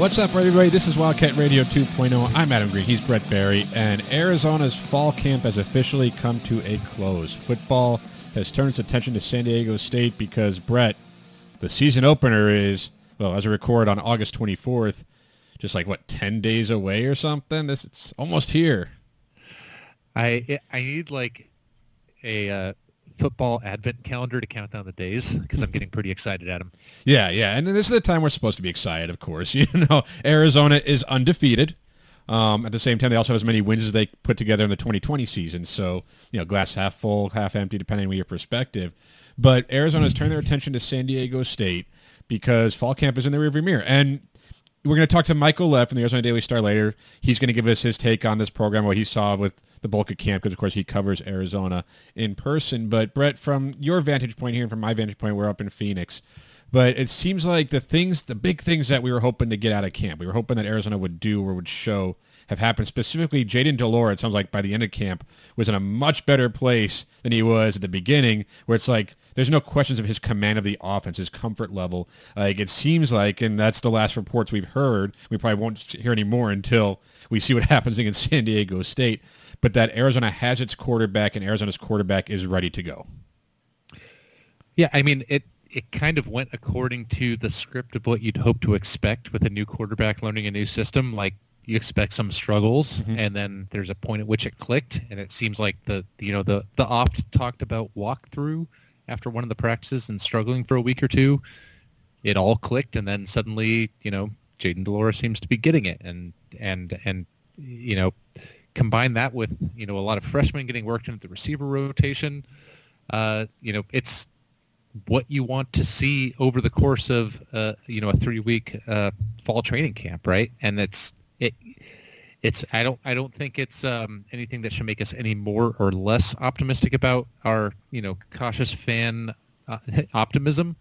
What's up, everybody? This is Wildcat Radio 2.0. I'm Adam Green. He's Brett Barry. And Arizona's fall camp has officially come to a close. Football has turned its attention to San Diego State because, Brett, the season opener is, well, as a record on August 24th, just like, what, 10 days away or something? This It's almost here. I I need like a uh, football advent calendar to count down the days because I'm getting pretty excited at them. Yeah, yeah, and this is the time we're supposed to be excited. Of course, you know, Arizona is undefeated. Um, at the same time, they also have as many wins as they put together in the 2020 season. So, you know, glass half full, half empty, depending on your perspective. But Arizona's turned their attention to San Diego State because fall camp is in the rearview mirror. And we're going to talk to Michael Lev from the Arizona Daily Star later. He's going to give us his take on this program, what he saw with the bulk of camp, because of course he covers Arizona in person. But Brett, from your vantage point here and from my vantage point, we're up in Phoenix. But it seems like the things, the big things that we were hoping to get out of camp, we were hoping that Arizona would do or would show have happened. Specifically, Jayden de Laura, it sounds like by the end of camp, was in a much better place than he was at the beginning, where it's like there's no questions of his command of the offense, his comfort level. Like it seems like, and that's the last reports we've heard. We probably won't hear any more until we see what happens against San Diego State. But that Arizona has its quarterback, and Arizona's quarterback is ready to go. Yeah, I mean it. It kind of went according to the script of what you'd hope to expect with a new quarterback learning a new system. Like you expect some struggles, Mhm. and then there's a point at which it clicked, and it seems like the you know the the opt talked about walkthrough after one of the practices and struggling for a week or two. It all clicked, and then suddenly you know Jayden de Laura seems to be getting it, and and and you know combine that with you know a lot of freshmen getting worked into the receiver rotation. Uh, you know it's what you want to see over the course of uh, you know a three week uh, fall training camp, right? And it's it it's I don't I don't think it's um, anything that should make us any more or less optimistic about our you know cautious fan uh, optimism.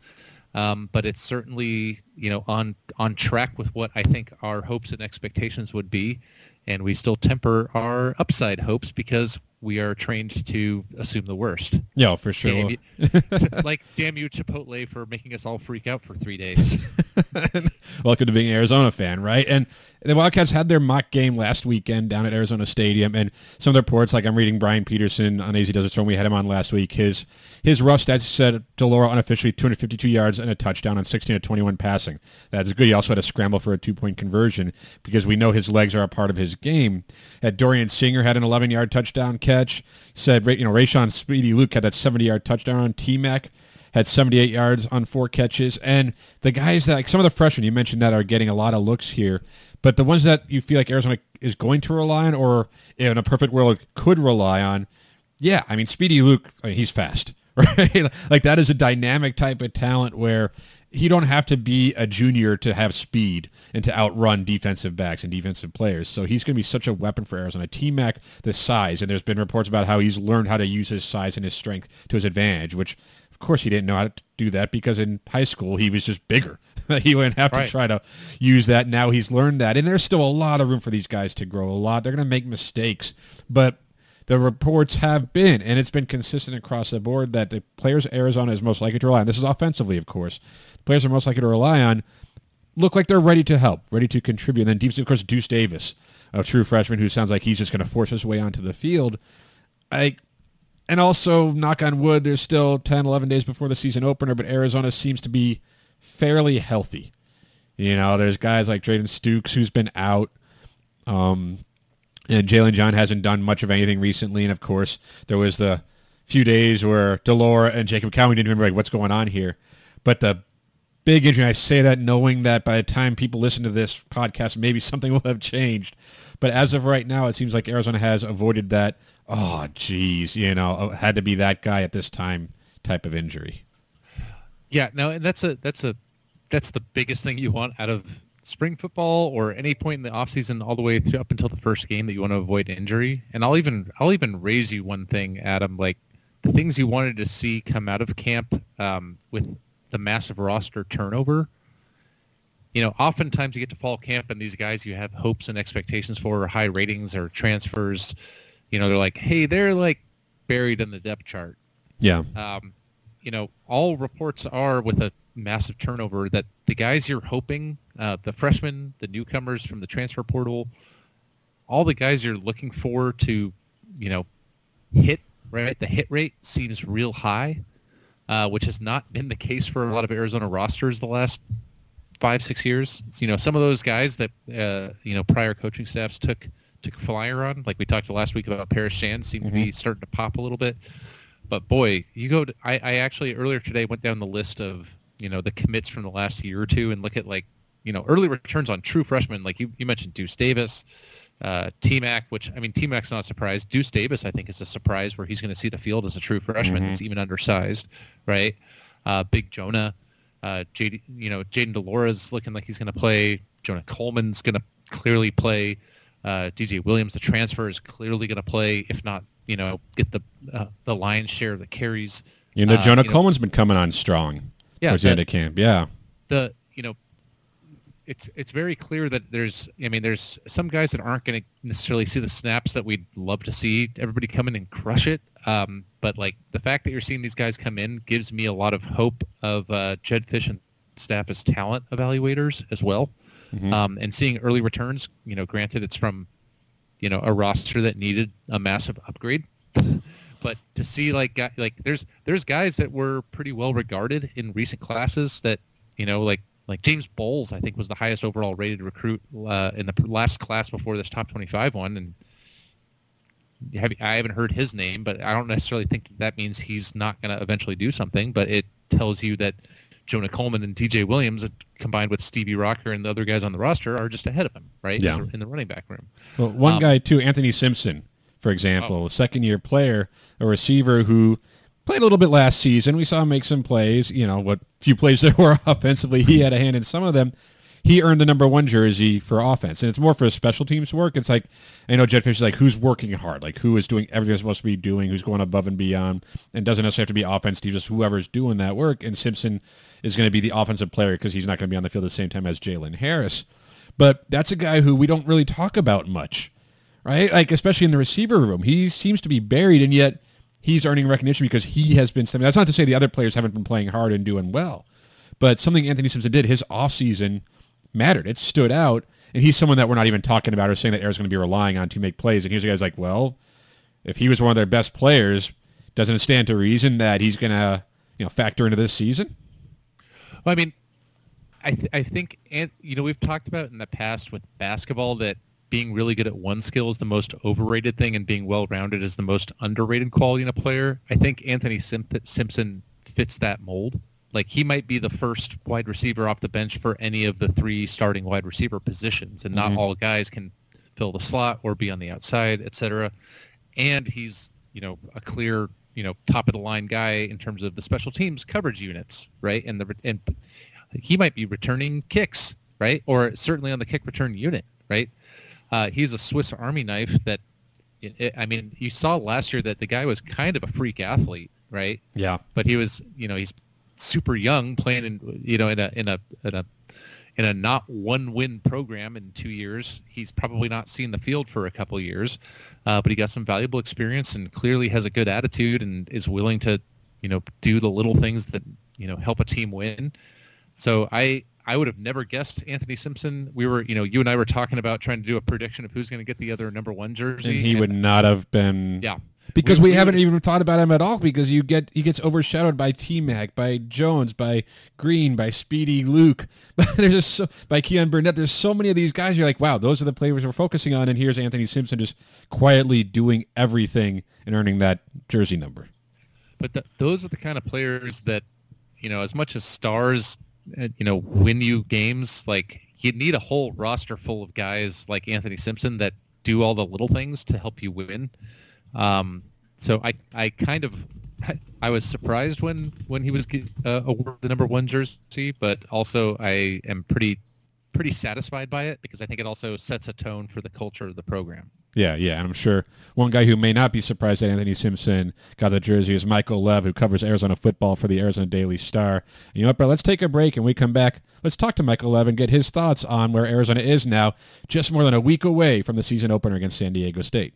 Um, but it's certainly you know on on track with what I think our hopes and expectations would be, and we still temper our upside hopes because we are trained to assume the worst. Yeah, for sure. Damn you, like damn you Chipotle for making us all freak out for three days. Welcome to being an Arizona fan, right? And the Wildcats had their mock game last weekend down at Arizona Stadium, and some of the reports, like I'm reading Brian Peterson on AZ Desert Swarm, we had him on last week. His his rough stats said de Laura unofficially 252 yards and a touchdown on 16 to 21 passing. That's good. He also had a scramble for a two-point conversion because we know his legs are a part of his game. At Dorian Singer had an 11-yard touchdown catch. Said you know Rayshon Speedy Luke had that 70-yard touchdown on T-Mac had 78 yards on four catches. And the guys that, like some of the freshmen you mentioned that are getting a lot of looks here, but the ones that you feel like Arizona is going to rely on or in a perfect world could rely on, yeah, I mean, Speedy Luke, I mean, he's fast, right? like that is a dynamic type of talent where you don't have to be a junior to have speed and to outrun defensive backs and defensive players. So he's going to be such a weapon for Arizona. T-Mac, the size, and there's been reports about how he's learned how to use his size and his strength to his advantage, which of course he didn't know how to do that because in high school he was just bigger. he wouldn't have Right. to try to use that. Now he's learned that. And there's still a lot of room for these guys to grow a lot. They're going to make mistakes. But the reports have been, and it's been consistent across the board, that the players Arizona is most likely to rely on, this is offensively, of course, the players are most likely to rely on look like they're ready to help, ready to contribute. And then defense, of course, Deuce Davis, a true freshman who sounds like he's just going to force his way onto the field. I, and also, knock on wood, there's still 10, 11 days before the season opener, but Arizona seems to be fairly healthy. You know, there's guys like Treydan Stukes who's been out. Um, and Jalen John hasn't done much of anything recently. And of course, there was the few days where de Laura and Jacob Cowing didn't remember like what's going on here. But the big injury, I say that knowing that by the time people listen to this podcast, maybe something will have changed. But as of right now, it seems like Arizona has avoided that. Oh, geez, you know, had to be that guy at this time type of injury. Yeah, no, and that's a that's a that's the biggest thing you want out of spring football or any point in the off season all the way through up until the first game that you want to avoid injury. And I'll even I'll even raise you one thing, Adam, like the things you wanted to see come out of camp um, with the massive roster turnover. You know, oftentimes you get to fall camp and these guys you have hopes and expectations for, or high ratings or transfers. You know, they're like, hey, they're like buried in the depth chart Yeah. um, you know, all reports are with a massive turnover that the guys you're hoping, uh, the freshmen, the newcomers from the transfer portal, all the guys you're looking for to, you know, hit, right? The hit rate seems real high, uh, which has not been the case for a lot of Arizona rosters the last five, six years. You know, some of those guys that, uh, you know, prior coaching staffs took took a flyer on, like we talked last week about Paris Shand, seem to be starting to pop a little bit. But boy, you go. To, I, I actually earlier today went down the list of you know the commits from the last year or two and look at like you know early returns on true freshmen. Like you, you mentioned Deuce Davis, uh, T Mac, which I mean T Mac's not a surprise. Deuce Davis I think is a surprise where he's going to see the field as a true freshman that's even undersized, right? Uh, Big Jonah, uh, JD, you know Jayden de Laura's looking like he's going to play. Jonah Coleman's going to clearly play. Uh, DJ Williams, the transfer, is clearly going to play, if not, you know, get the uh, the lion's share of the carries. You know, Uh, Jonah you know- Coleman's been coming on strong Yeah, towards the the- end of camp. Yeah. the you know it's it's very clear that there's I mean there's some guys that aren't going to necessarily see the snaps that we'd love to see everybody come in and crush it. Um, but like the fact that you're seeing these guys come in gives me a lot of hope of uh, Jedd Fisch and staff as talent evaluators as well. Um, and seeing early returns, you know, granted it's from you know a roster that needed a massive upgrade. but to see like like there's there's guys that were pretty well regarded in recent classes that you know like like James Bowles I think was the highest overall rated recruit uh, in the last class before this top 25 one and have, I haven't heard his name but I don't necessarily think that means he's not going to eventually do something but it tells you that Jonah Coleman and DJ Williams uh, combined with Stevie Rocker and the other guys on the roster are just ahead of him right Yeah. in the running back room Well, one Um, guy too, Anthony Simpson, for example, a second-year player, a receiver who played a little bit last season. We saw him make some plays. You know, what few plays there were offensively, he had a hand in some of them. He earned the number one jersey for offense, and it's more for his special teams work. It's like I know Jedd Fisch is like who's working hard, like who is doing everything they're supposed to be doing, who's going above and beyond, and doesn't necessarily have to be offense just whoever's doing that work. And Simpson is going to be the offensive player because he's not going to be on the field at the same time as Jalen Harris. But that's a guy who we don't really talk about much right? Like especially in the receiver room, he seems to be buried, and yet he's earning recognition because he has been. That's not to say the other players haven't been playing hard and doing well, but something Anthony Simpson did his offseason mattered. It stood out, and he's someone that we're not even talking about or saying that Air's going to be relying on to make plays. And here's a guy's like, well, if he was one of their best players, doesn't it stand to reason that he's going to you know factor into this season? Well, I mean, I th- I think and you know we've talked about in the past with basketball that being really good at one skill is the most overrated thing, and being well rounded is the most underrated quality in a player. I think Anthony Simp- Simpson fits that mold. Like he might be the first wide receiver off the bench for any of the three starting wide receiver positions, and not all guys can fill the slot or be on the outside, etc. And he's you know a clear you know top of the line guy in terms of the special teams coverage units, right? And the and he might be returning kicks, right? Or certainly on the kick return unit, right? Uh, he's a Swiss Army knife that, it, it- I mean, you saw last year that the guy was kind of a freak athlete right? Yeah. But he was, you know, he's super young playing in, you know, in a in a in a in a not one win program in two years. He's probably not seen the field for a couple years, uh, but he got some valuable experience and clearly has a good attitude and is willing to, you know, do the little things that you know help a team win. So I I would have never guessed Anthony Simpson. We were, you know, you and I were talking about trying to do a prediction of who's going to get the other number one jersey. And he would not have been. Yeah. Because We- we, haven't even thought about him at all. Because you get he gets overshadowed by T Mac, by Jones, by Green, by Speedy Luke. There's just so, by Keyan Burnett. There's so many of these guys. You're like, wow, those are the players we're focusing on. And here's Anthony Simpson just quietly doing everything and earning that jersey number. but th those are the kind of players that you know as much as stars uh, you know win you games like you need a whole roster full of guys like anthony simpson that do all the little things to help you win um, so i i kind of i was surprised when when he was uh, awarded the number one jersey but also i am pretty pretty satisfied by it because i think it also sets a tone for the culture of the program Yeah, yeah, and I'm sure one guy who may not be surprised that Anthony Simpson got the jersey is Michael Lev, who covers Arizona football for the Arizona Daily Star. You know what, bro? Let's take a break, and we come back. Let's talk to Michael Lev and get his thoughts on where Arizona is now, just more than a week away from the season opener against San Diego State.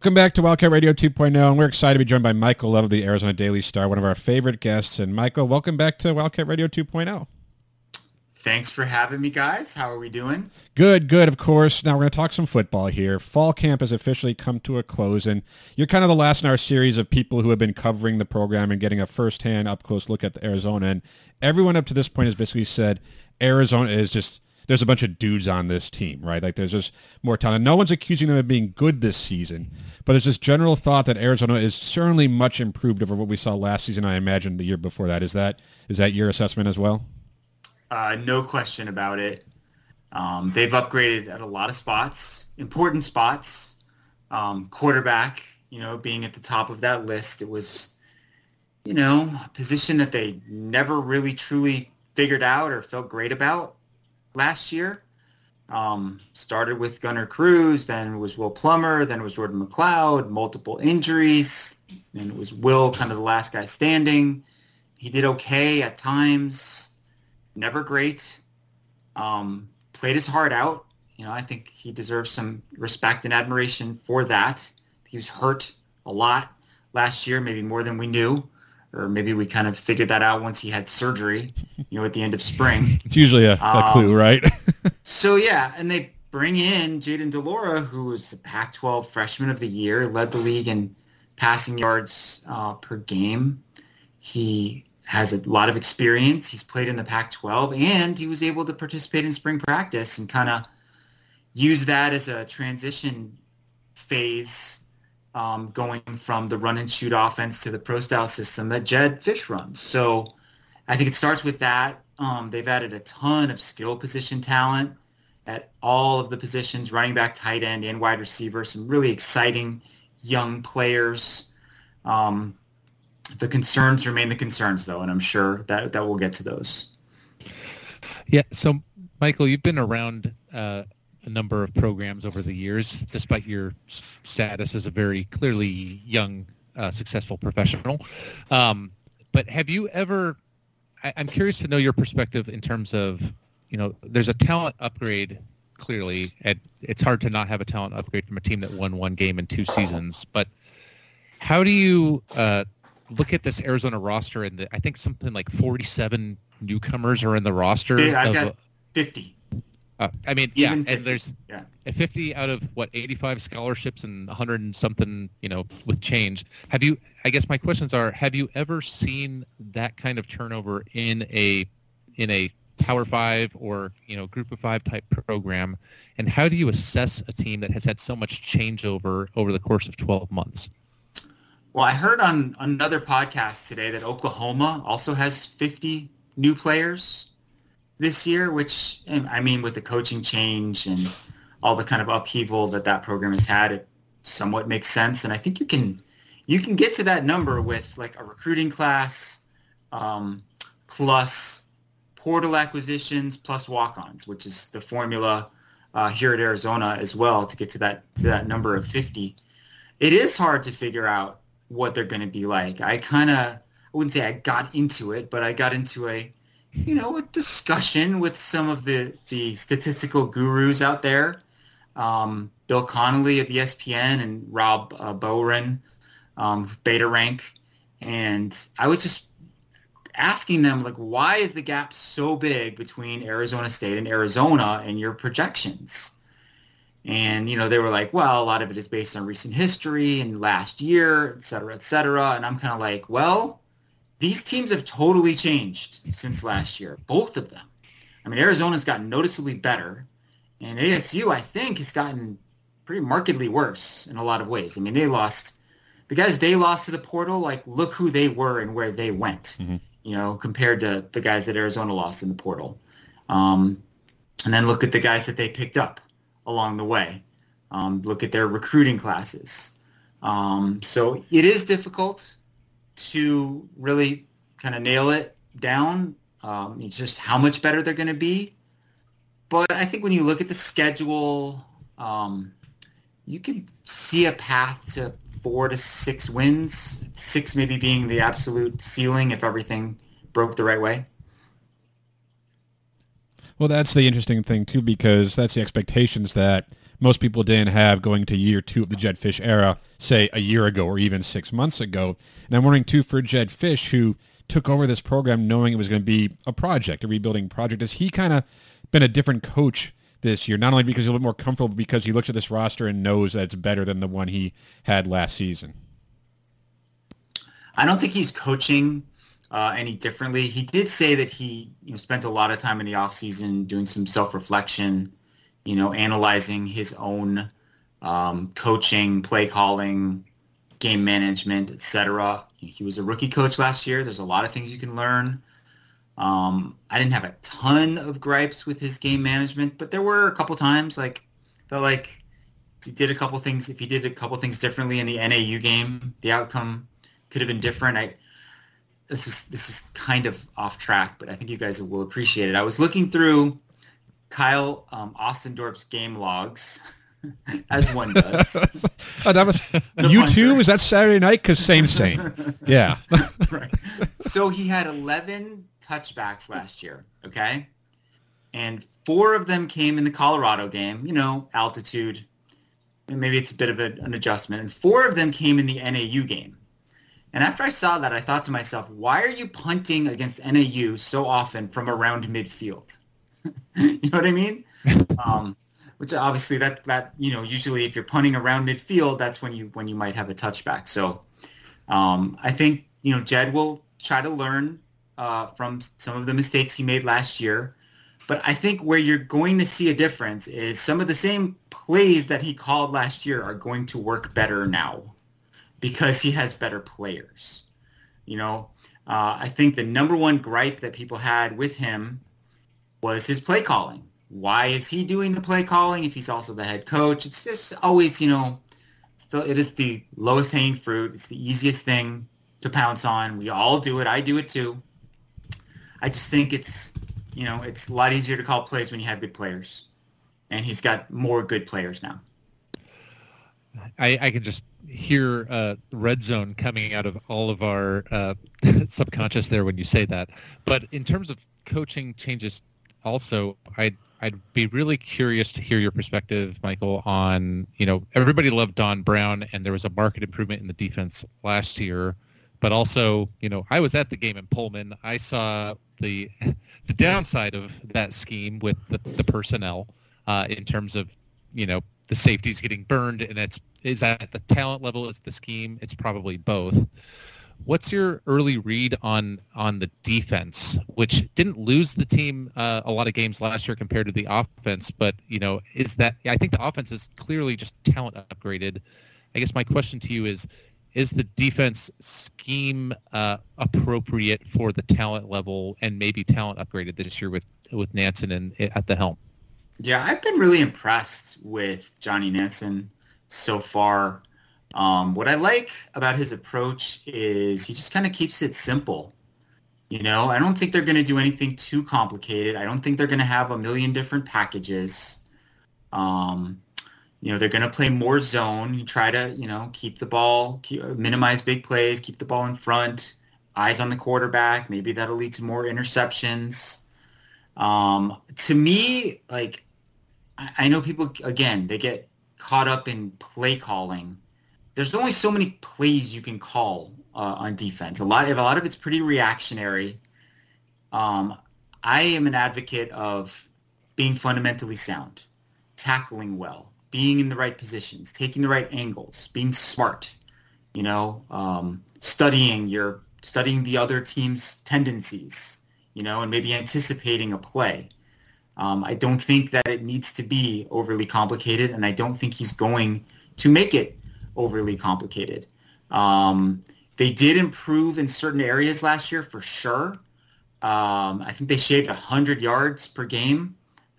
Welcome back to Wildcat Radio 2.0, and we're excited to be joined by Michael Lev of the Arizona Daily Star, one of our favorite guests. And Michael, welcome back to Wildcat Radio oh. 2.0. Thanks for having me, guys. How are we doing? Good, good, of course. Now we're going to talk some football here. Fall camp has officially come to a close, and you're kind of the last in our series of people who have been covering the program and getting a first-hand, up-close look at Arizona. And everyone up to this point has basically said Arizona is just there's a bunch of dudes on this team, right? Like there's just more talent. No one's accusing them of being good this season, but there's this general thought that Arizona is certainly much improved over what we saw last season. I imagine the year before that. Is that is that your assessment as well? Uh, no question about it. Um, they've upgraded at a lot of spots, important spots. Um, quarterback, you know, being at the top of that list, it was, you know, a position that they never really truly figured out or felt great about last year. Um, started with Gunnar Cruz, then was Will Plummer, then it was Jordan McCloud, multiple injuries, and it was Will kind of the last guy standing. He did okay at times, never great. Um, played his heart out. You know, I think he deserves some respect and admiration for that. He was hurt a lot last year, maybe more than we knew, or maybe we kind of figured that out once he had surgery, you know, at the end of spring. It's usually a, a Um, clue, right? So yeah, and they bring in Jayden de Laura, who was the Pac-12 Freshman of the Year, led the league in passing yards uh, per game. He has a lot of experience. He's played in the Pac-12, and he was able to participate in spring practice and kind of use that as a transition phase, um, going from the run and shoot offense to the pro style system that Jedd Fisch runs. So I think it starts with that. Um, they've added a ton of skill position talent at all of the positions, running back, tight end, and wide receiver. Some really exciting young players. Um, the concerns remain the concerns, though, and I'm sure that, that we'll get to those. Yeah. So, Michael, you've been around uh, a number of programs over the years, despite your status as a very clearly young, uh, successful professional. Um, but have you ever? I, I'm curious to know your perspective in terms of, you know, there's a talent upgrade clearly, and it's hard to not have a talent upgrade from a team that won one game in two seasons. But how do you uh, look at this Arizona roster? And the, I think something like 47 newcomers are in the roster. I've of, got 50. Uh, I mean, yeah, Even and there's yeah. 50 out of what 85 scholarships and 100 and something, you know, with change. Have you? I guess my questions are: Have you ever seen that kind of turnover in a in a Power Five or you know Group of Five type program? And how do you assess a team that has had so much changeover over the course of 12 months? Well, I heard on another podcast today that Oklahoma also has 50 new players this year, which I mean, with the coaching change and all the kind of upheaval that that program has had, it somewhat makes sense. And I think you can you can get to that number with like a recruiting class um, plus portal acquisitions plus walk-ons, which is the formula uh, here at Arizona as well to get to that to that number of 50. It is hard to figure out what they're going to be like. I kind of I wouldn't say I got into it, but I got into a you know a discussion with some of the the statistical gurus out there. Um, Bill Connolly of ESPN and Rob uh, Bowron, um, Beta Rank, and I was just asking them like, why is the gap so big between Arizona State and Arizona and your projections? And, you know, they were like, well, a lot of it is based on recent history and last year, et cetera, et cetera. And I'm kind of like, well, these teams have totally changed since last year, both of them. I mean, Arizona's gotten noticeably better, and ASU, I think, has gotten pretty markedly worse in a lot of ways. I mean, they lost the guys they lost to the portal. Like, look who they were and where they went. Mm-hmm you know, compared to the guys that Arizona lost in the portal. Um, and then look at the guys that they picked up along the way. Um, look at their recruiting classes. Um, so it is difficult to really kind of nail it down. Um, just how much better they're going to be. But I think when you look at the schedule, um, you can see a path to four to six wins, six maybe being the absolute ceiling if everything broke the right way. Well, that's the interesting thing too, because that's the expectations that most people didn't have going to year two of the Jedd Fisch era, say a year ago or even six months ago. And I'm wondering too for Jedd Fisch, who took over this program knowing it was going to be a project, a rebuilding project. Has he kind of been a different coach this year, not only because he's a little more comfortable, but because he looks at this roster and knows that it's better than the one he had last season? I don't think he's coaching uh, any differently. He did say that he you know, spent a lot of time in the offseason doing some self-reflection, you know, analyzing his own um, coaching, play calling, game management, etc. He was a rookie coach last year. There's a lot of things you can learn. Um, I didn't have a ton of gripes with his game management, but there were a couple times like felt like he did a couple things. If he did a couple things differently in the NAU game, the outcome could have been different. I this is this is kind of off track, but I think you guys will appreciate it. I was looking through Kyle um, Ostendorf's game logs. as one does. oh, that was you too. Was that Saturday night? Because same, same. Yeah. right. So he had 11 touchbacks last year, okay? And four of them came in the Colorado game, you know, altitude. Maybe it's a bit of a, an adjustment. And four of them came in the NAU game. And after I saw that, I thought to myself, why are you punting against NAU so often from around midfield? you know what I mean? um, which obviously that that you know usually if you're punting around midfield, that's when you when you might have a touchback. So um, I think you know Jed will try to learn uh, from some of the mistakes he made last year. But I think where you're going to see a difference is some of the same plays that he called last year are going to work better now because he has better players. You know, uh, I think the number one gripe that people had with him was his play calling. Why is he doing the play calling if he's also the head coach? It's just always, you know, still it is the lowest hanging fruit. It's the easiest thing to pounce on. We all do it. I do it too. I just think it's, you know, it's a lot easier to call plays when you have good players. And he's got more good players now. I, I can just hear uh, red zone coming out of all of our uh, subconscious there when you say that. But in terms of coaching changes, also, I'd I'd be really curious to hear your perspective, Michael, on you know everybody loved Don Brown and there was a market improvement in the defense last year, but also you know I was at the game in Pullman. I saw the the downside of that scheme with the, the personnel uh, in terms of you know the safeties getting burned, and it's is that at the talent level, is the scheme? It's probably both. What's your early read on on the defense, which didn't lose the team uh, a lot of games last year compared to the offense? But you know, is that I think the offense is clearly just talent upgraded. I guess my question to you is, is the defense scheme uh, appropriate for the talent level and maybe talent upgraded this year with with Nansen and at the helm? Yeah, I've been really impressed with Johnny Nansen so far. Um, what I like about his approach is he just kind of keeps it simple. You know, I don't think they're going to do anything too complicated. I don't think they're going to have a million different packages. Um, you know, they're going to play more zone. You try to, you know, keep the ball, keep, minimize big plays, keep the ball in front, eyes on the quarterback. Maybe that'll lead to more interceptions. Um, to me, like, I, I know people, again, they get caught up in play calling. There's only so many plays you can call uh, on defense. A lot, a lot of it's pretty reactionary. Um, I am an advocate of being fundamentally sound, tackling well, being in the right positions, taking the right angles, being smart. You know, um, studying your studying the other team's tendencies. You know, and maybe anticipating a play. Um, I don't think that it needs to be overly complicated, and I don't think he's going to make it overly complicated. Um, they did improve in certain areas last year for sure. Um, I think they shaved 100 yards per game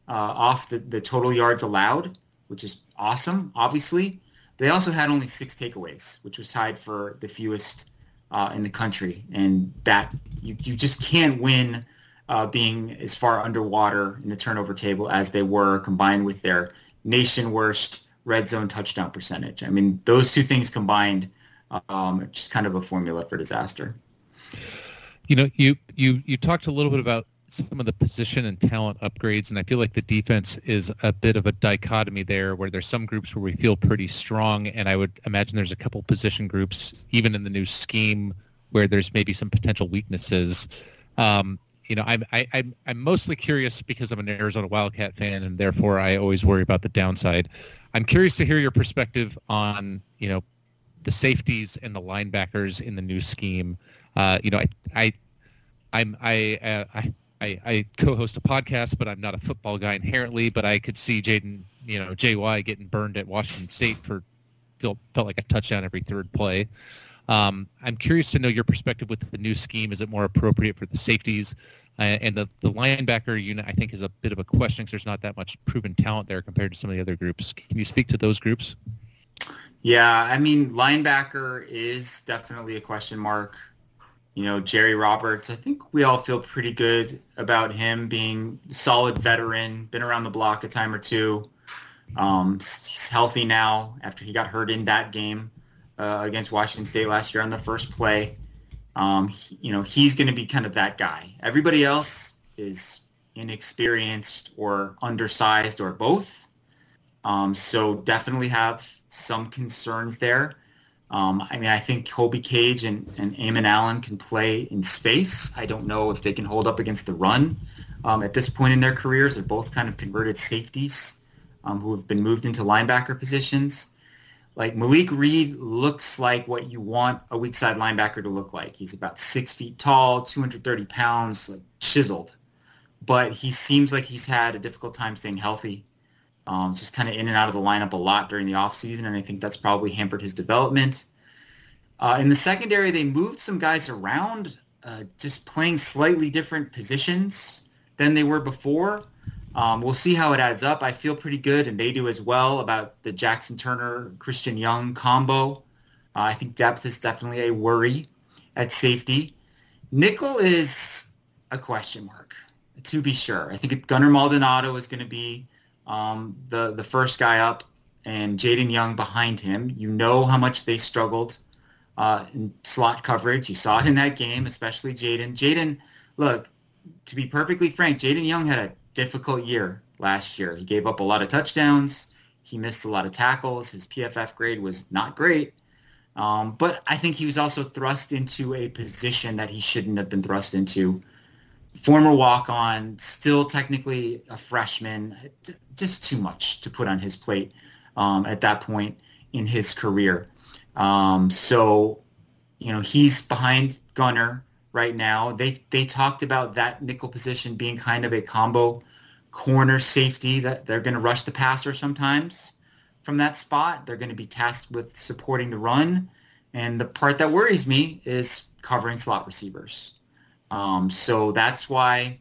uh, off the, the total yards allowed, which is awesome, obviously. They also had only six takeaways, which was tied for the fewest uh, in the country. And that you, you just can't win uh, being as far underwater in the turnover table as they were combined with their nation worst red zone touchdown percentage. I mean, those two things combined um, just kind of a formula for disaster. You know, you you you talked a little bit about some of the position and talent upgrades, and I feel like the defense is a bit of a dichotomy there, where there's some groups where we feel pretty strong, and I would imagine there's a couple position groups, even in the new scheme, where there's maybe some potential weaknesses. Um, you know, I'm I, I'm I'm mostly curious because I'm an Arizona Wildcat fan, and therefore I always worry about the downside. I'm curious to hear your perspective on you know the safeties and the linebackers in the new scheme. Uh, you know, I, I, I'm, I, uh, I, I, I, co-host a podcast, but I'm not a football guy inherently. But I could see Jaden, you know, JY getting burned at Washington State for felt felt like a touchdown every third play. Um, I'm curious to know your perspective with the new scheme. Is it more appropriate for the safeties? Uh, and the, the linebacker unit, I think, is a bit of a question because there's not that much proven talent there compared to some of the other groups. Can you speak to those groups? Yeah, I mean, linebacker is definitely a question mark. You know, Jerry Roberts, I think we all feel pretty good about him being solid veteran, been around the block a time or two. Um, he's healthy now after he got hurt in that game uh, against Washington State last year on the first play. Um, he, you know, he's going to be kind of that guy. Everybody else is inexperienced or undersized or both. Um, so definitely have some concerns there. Um, I mean, I think Colby Cage and, and Eamon Allen can play in space. I don't know if they can hold up against the run um, at this point in their careers. They're both kind of converted safeties um, who have been moved into linebacker positions. Like Malik Reed looks like what you want a weak side linebacker to look like. He's about six feet tall, 230 pounds, like chiseled. But he seems like he's had a difficult time staying healthy. Um, just kind of in and out of the lineup a lot during the offseason, and I think that's probably hampered his development. Uh, in the secondary, they moved some guys around, uh, just playing slightly different positions than they were before. Um, we'll see how it adds up. I feel pretty good, and they do as well, about the Jaxen Turner, Christian Young combo. Uh, I think depth is definitely a worry at safety. Nickel is a question mark, to be sure. I think Gunner Maldonado is going to be um, the the first guy up, and Jaden Young behind him. You know how much they struggled uh, in slot coverage. You saw it in that game, especially Jaden. Jaden, look, to be perfectly frank, Jaden Young had a difficult year last year. He gave up a lot of touchdowns. He missed a lot of tackles. His PFF grade was not great. Um, but I think he was also thrust into a position that he shouldn't have been thrust into former walk-on, still technically a freshman, just too much to put on his plate um, at that point in his career. Um, so, you know, he's behind Gunner right now. They they talked about that nickel position being kind of a combo corner safety that they're going to rush the passer sometimes from that spot. They're going to be tasked with supporting the run. And the part that worries me is covering slot receivers. Um, so that's why,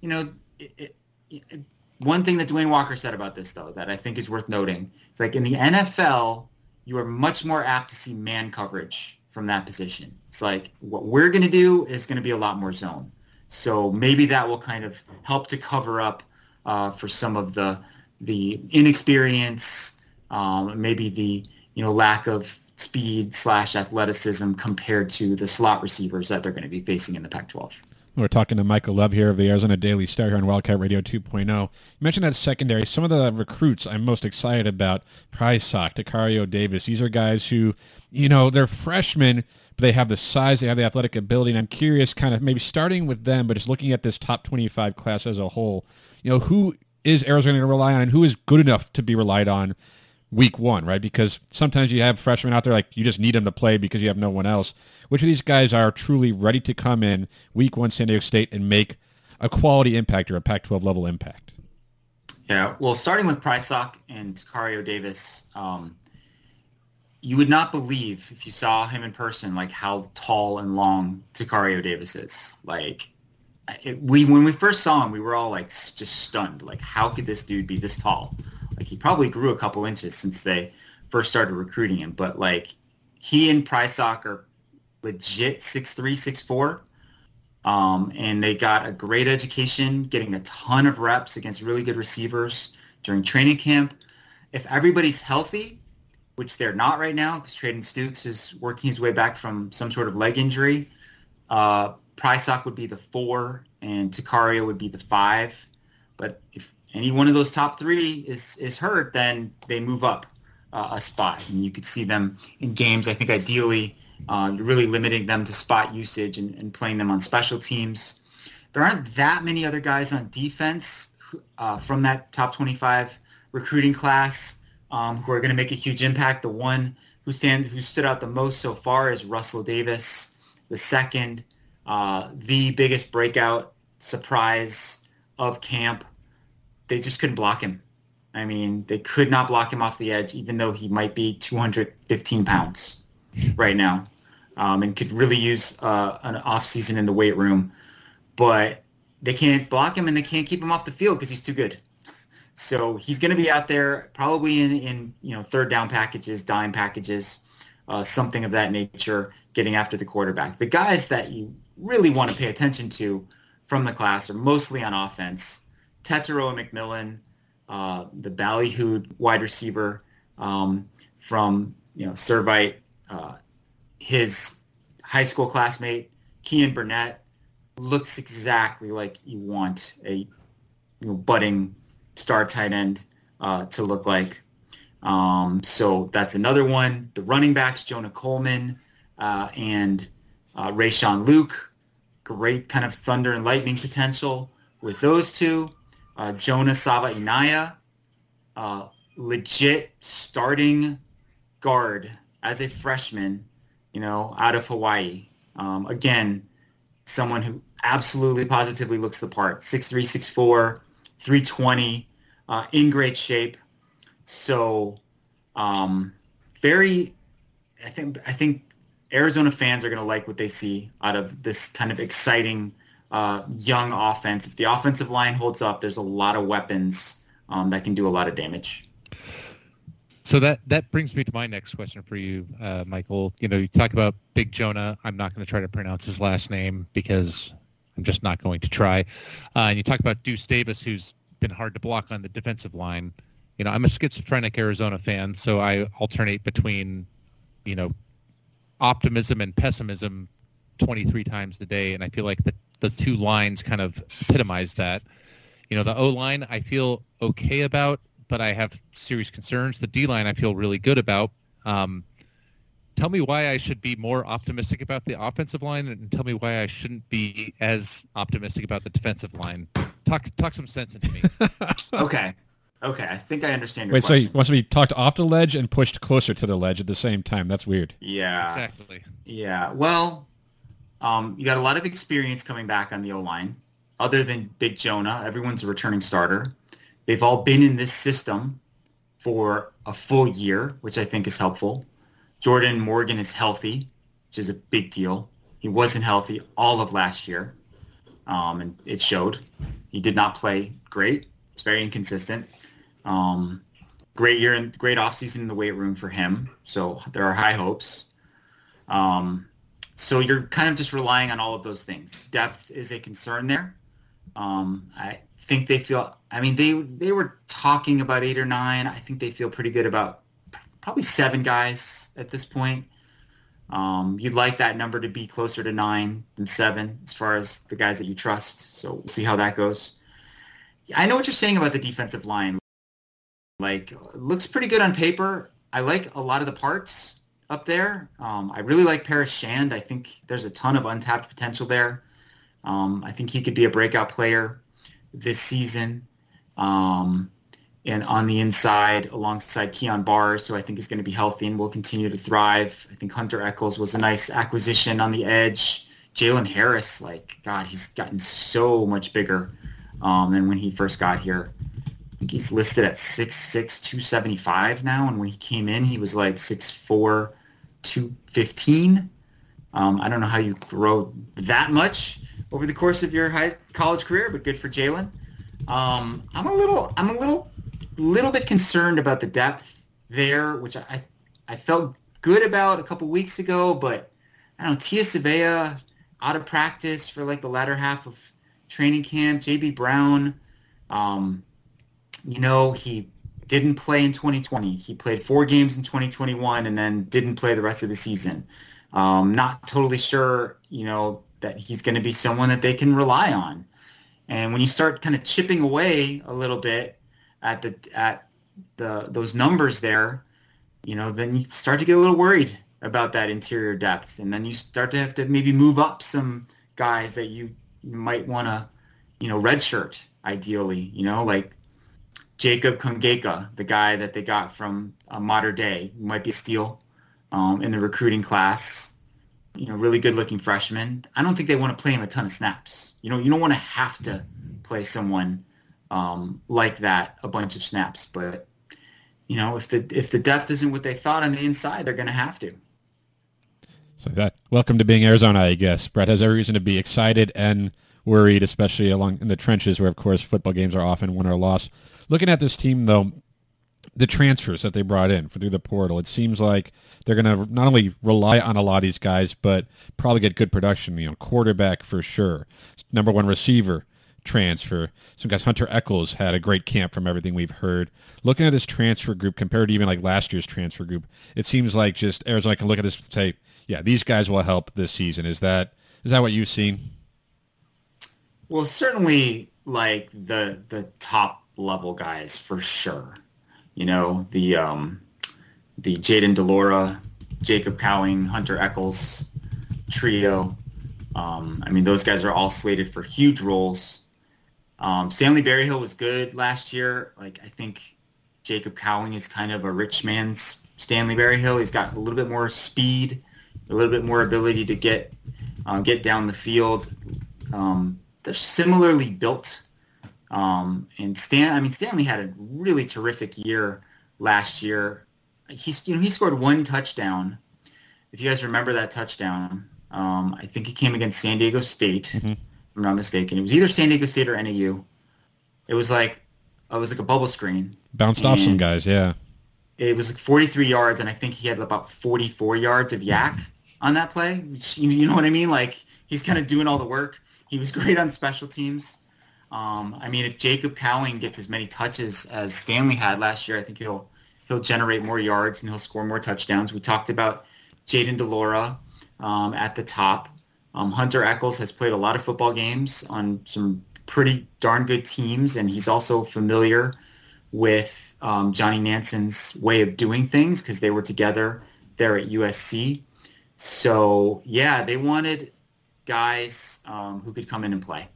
you know, it, it, one thing that DeWayne Walker said about this, though, that I think is worth noting, it's like in the NFL, you are much more apt to see man coverage from that position. It's like what we're going to do is going to be a lot more zone. So maybe that will kind of help to cover up uh, for some of the the inexperience, um, maybe the you know lack of speed slash athleticism compared to the slot receivers that they're going to be facing in the Pac-12. We're talking to Michael Lev here of the Arizona Daily Star here on Wildcat Radio 2.0. You mentioned that secondary. Some of the recruits I'm most excited about, Prysock, Tacario Davis. These are guys who, you know, they're freshmen, but they have the size, they have the athletic ability. And I'm curious, kind of maybe starting with them, but just looking at this top 25 class as a whole, you know, who is Arizona going to rely on and who is good enough to be relied on week one, right? Because sometimes you have freshmen out there like you just need them to play because you have no one else. Which of these guys are truly ready to come in week one San Diego State and make a quality impact or a Pac-12 level impact? Yeah, well, starting with Prysock and Tacario Davis, um, you would not believe if you saw him in person, like how tall and long Tacario Davis is. Like, it, we when we first saw him, we were all like just stunned. Like, how could this dude be this tall? Like he probably grew a couple inches since they first started recruiting him. But like he and Prysock are legit six three, six four. Um, and they got a great education, getting a ton of reps against really good receivers during training camp. If everybody's healthy, which they're not right now because Treydan Stukes is working his way back from some sort of leg injury, uh, Prysock would be the four and Tacario would be the five. But if any one of those top three is is hurt, then they move up uh, a spot, and you could see them in games. I think ideally, uh, you're really limiting them to spot usage and, and, playing them on special teams. There aren't that many other guys on defense uh, from that top 25 recruiting class um, who are going to make a huge impact. The one who stand who stood out the most so far is Russell Davis. The second, uh, the biggest breakout surprise of camp they just couldn't block him. I mean, they could not block him off the edge, even though he might be 215 pounds right now, um, and could really use uh, an off season in the weight room. But they can't block him, and they can't keep him off the field because he's too good. So he's going to be out there probably in, in you know third down packages, dime packages, uh, something of that nature, getting after the quarterback. The guys that you really want to pay attention to from the class are mostly on offense. Tetairoa McMillan, uh, the ballyhooed wide receiver um, from you know Servite, uh, his high school classmate Keyan Burnett looks exactly like you want a you know, budding star tight end uh, to look like. Um, so that's another one. The running backs, Jonah Coleman uh, and uh, Rayshon Luke, great kind of thunder and lightning potential with those two uh, Jonah Savaiinaea, uh, legit starting guard as a freshman, you know, out of Hawaii. Um, again, someone who absolutely positively looks the part. 6'3", 6'4", 320, uh, in great shape. So um, very, I think, I think Arizona fans are going to like what they see out of this kind of exciting uh, young offense. If the offensive line holds up, there's a lot of weapons um, that can do a lot of damage. So that that brings me to my next question for you, uh, Michael. You know, you talk about Big Jonah. I'm not going to try to pronounce his last name because I'm just not going to try. Uh, and you talk about Deuce Davis, who's been hard to block on the defensive line. You know, I'm a schizophrenic Arizona fan, so I alternate between, you know, optimism and pessimism 23 times a day, and I feel like the the two lines kind of epitomize that. You know, the O line I feel okay about, but I have serious concerns. The D line I feel really good about. Um, tell me why I should be more optimistic about the offensive line, and tell me why I shouldn't be as optimistic about the defensive line. Talk talk some sense into me. okay. Okay, I think I understand your Wait, question. so you want to be talked off the ledge and pushed closer to the ledge at the same time? That's weird. Yeah. Exactly. Yeah. Well, um, you got a lot of experience coming back on the O-line. Other than Big Jonah, everyone's a returning starter. They've all been in this system for a full year, which I think is helpful. Jordan Morgan is healthy, which is a big deal. He wasn't healthy all of last year, um, and it showed. He did not play great. It's very inconsistent. Um, great year and great offseason in the weight room for him. So there are high hopes. Um, so you're kind of just relying on all of those things. Depth is a concern there. Um, I think they feel. I mean, they they were talking about eight or nine. I think they feel pretty good about probably seven guys at this point. Um, you'd like that number to be closer to nine than seven as far as the guys that you trust. So we'll see how that goes. I know what you're saying about the defensive line. Like, looks pretty good on paper. I like a lot of the parts up there. Um, I really like Paris Shand. I think there's a ton of untapped potential there. Um, I think he could be a breakout player this season. Um, and on the inside, alongside Kyon Barrs, who I think is going to be healthy and will continue to thrive. I think Hunter Echols was a nice acquisition on the edge. Jalen Harris, like, God, he's gotten so much bigger um, than when he first got here. I think he's listed at 6'6", 275 now, and when he came in, he was like 6'4", 215. Um, I don't know how you grow that much over the course of your high college career, but good for Jalen. Um, I'm a little, I'm a little, little bit concerned about the depth there, which I, I felt good about a couple weeks ago, but I don't know, Tia Savea out of practice for like the latter half of training camp. JB Brown, um, you know, he didn't play in 2020. He played four games in 2021 and then didn't play the rest of the season. Um, not totally sure, you know, that he's going to be someone that they can rely on. And when you start kind of chipping away a little bit at the at the those numbers there, you know, then you start to get a little worried about that interior depth, and then you start to have to maybe move up some guys that you might want to, you know, redshirt ideally, you know, like Jacob Kongaika, the guy that they got from uh, Mater Dei, might be a steal um, in the recruiting class you know, really good looking freshman. I don't think they want to play him a ton of snaps. You know, you don't want to have to play someone um, like that a bunch of snaps. But you know, if the if the depth isn't what they thought on the inside, they're going to have to. So that welcome to being Arizona, I guess. Brett has every reason to be excited and worried, especially along in the trenches, where of course football games are often won or lost. Looking at this team, though, the transfers that they brought in for, through the portal. It seems like they're going to not only rely on a lot of these guys, but probably get good production. You know, quarterback for sure, number one receiver transfer. Some guys, Hunter Echols had a great camp from everything we've heard. Looking at this transfer group compared to even like last year's transfer group, it seems like just Arizona can look at this and say, yeah, these guys will help this season. Is that is that what you've seen? Well, certainly like the the top level guys for sure you know, the um, the Jayden de Laura, Jacob Cowing, Hunter Echols trio. Um, I mean, those guys are all slated for huge roles. Um, Stanley Berryhill was good last year. Like I think Jacob Cowing is kind of a rich man's Stanley Berryhill. He's got a little bit more speed, a little bit more ability to get uh, get down the field. Um, they're similarly built. Um, and Stan, I mean, Stanley had a really terrific year last year. He's, you know, he scored one touchdown. If you guys remember that touchdown, um, I think it came against San Diego State. Mm-hmm. I'm not mistaken. It was either San Diego State or NAU. It was like, it was like a bubble screen. Bounced off some guys, yeah. It was like 43 yards, and I think he had about 44 yards of YAC on that play. You know what I mean? Like he's kind of doing all the work. He was great on special teams. Um, I mean, if Jacob Cowing gets as many touches as Stanley had last year, I think he'll he'll generate more yards and he'll score more touchdowns. We talked about Jayden de Laura um, at the top. Um, Hunter Echols has played a lot of football games on some pretty darn good teams, and he's also familiar with um, Johnny Nansen's way of doing things because they were together there at USC. So yeah, they wanted guys um, who could come in and play.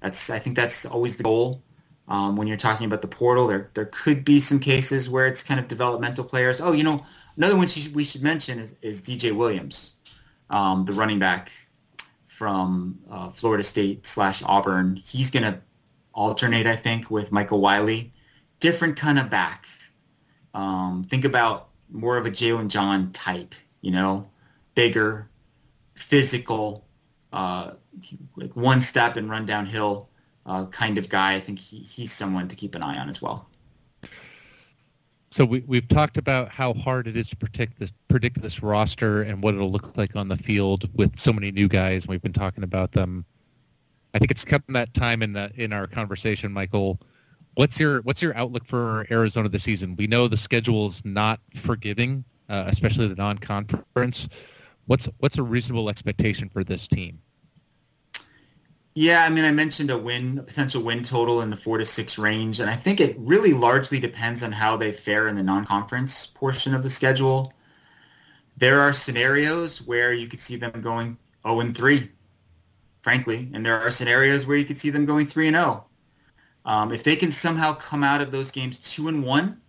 That's I think that's always the goal. Um, when you're talking about the portal, there there could be some cases where it's kind of developmental players. Oh, you know, another one we should mention is, is DJ Williams, um, the running back from uh, Florida State slash Auburn. He's going to alternate, I think, with Michael Wiley. Different kind of back. Um, think about more of a Jalen John type you know, bigger, physical, uh, like one step and run downhill uh, kind of guy. I think he, he's someone to keep an eye on as well. So we, we've talked about how hard it is to predict this predict this roster and what it'll look like on the field with so many new guys. And We've been talking about them. I think it's come that time in the, in our conversation, Michael. What's your what's your outlook for Arizona this season? We know the schedule is not forgiving, uh, especially the non-conference. What's what's a reasonable expectation for this team? Yeah, I mean, I mentioned a win, a potential win total in the four to six range, and I think it really largely depends on how they fare in the non-conference portion of the schedule. There are scenarios where you could see them going 0 and 3, frankly, and there are scenarios where you could see them going 3 and 0. Um, if they can somehow come out of those games 2 and 1,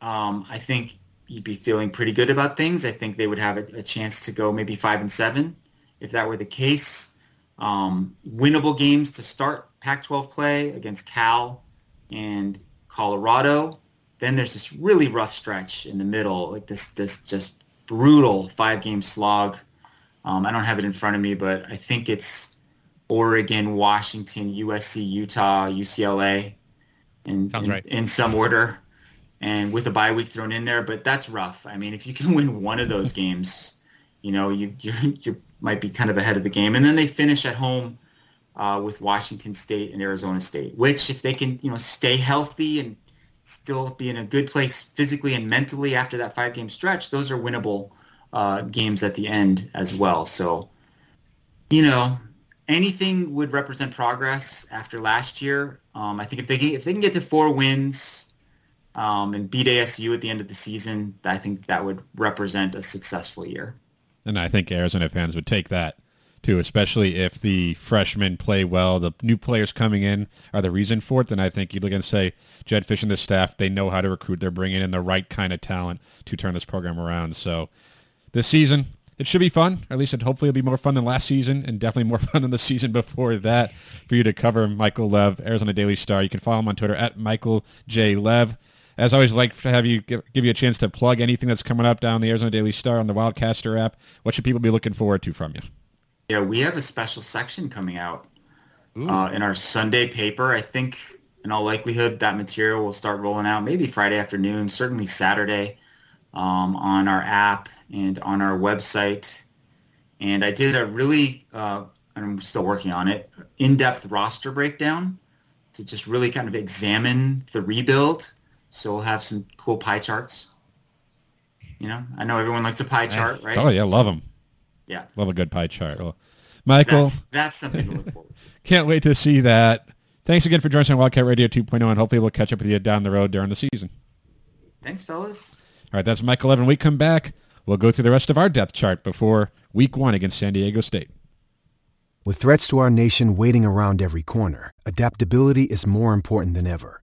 um, I think you'd be feeling pretty good about things. I think they would have a, a chance to go maybe 5 and 7 if that were the case um, winnable games to start Pac-12 play against Cal and Colorado. Then there's this really rough stretch in the middle, like this this just brutal five-game slog. Um, I don't have it in front of me, but I think it's Oregon, Washington, USC, Utah, UCLA, in, in, right. in some order, and with a bye week thrown in there. But that's rough. I mean, if you can win one of those games, you know, you you're, you're might be kind of ahead of the game. And then they finish at home uh, with Washington State and Arizona State, which if they can, you know, stay healthy and still be in a good place physically and mentally after that five game stretch, those are winnable uh, games at the end as well. So, you know, anything would represent progress after last year. Um, I think if they if they can get to four wins um, and beat ASU at the end of the season, I think that would represent a successful year. And I think Arizona fans would take that too, especially if the freshmen play well. The new players coming in are the reason for it. Then I think you look and say Jedd Fisch and the staff, they know how to recruit. They're bringing in the right kind of talent to turn this program around. So this season, it should be fun. At least it hopefully it'll be more fun than last season and definitely more fun than the season before that for you to cover Michael Lev, Arizona Daily Star. You can follow him on Twitter at Michael J. Lev. As always, I'd like to have you give, give you a chance to plug anything that's coming up down the Arizona Daily Star on the Wildcaster app. What should people be looking forward to from you? Yeah, we have a special section coming out uh, in our Sunday paper. I think in all likelihood that material will start rolling out maybe Friday afternoon, certainly Saturday um, on our app and on our website. And I did a really, uh, I'm still working on it, in-depth roster breakdown to just really kind of examine the rebuild so we'll have some cool pie charts. You know, I know everyone likes a pie Nice. chart, right? Oh yeah, love them. Yeah. Love a good pie chart. Well, Michael, That's, that's something to look forward to. can't wait to see that. Thanks again for joining us on Wildcat Radio 2.0, and hopefully we'll catch up with you down the road during the season. Thanks, fellas. All right, that's Michael Levin. When we come back, we'll go through the rest of our depth chart before Week One against San Diego State. With threats to our nation waiting around every corner, adaptability is more important than ever.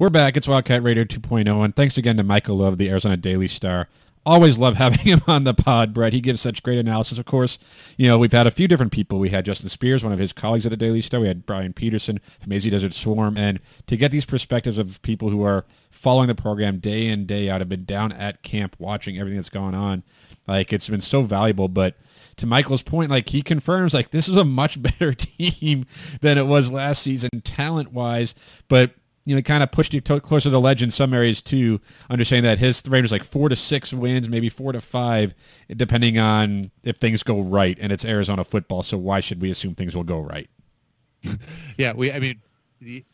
We're back. It's Wildcat Radio 2.0, and thanks again to Michael Lev, the Arizona Daily Star. Always love having him on the pod, Brett. He gives such great analysis. Of course, you know, we've had a few different people. We had Justin Spears, one of his colleagues at the Daily Star. We had Brian Pedersen from AZ Desert Swarm. And to get these perspectives of people who are following the program day in, day out, have been down at camp watching everything that's going on, like, it's been so valuable. But to Michael's point, like, he confirms, like, this is a much better team than it was last season, talent-wise. But you know, kind of pushed you to- closer to the ledge in some areas too, understanding that his range is like four to six wins, maybe four to five, depending on if things go right. And it's Arizona football, so why should we assume things will go right? Yeah, we. I mean,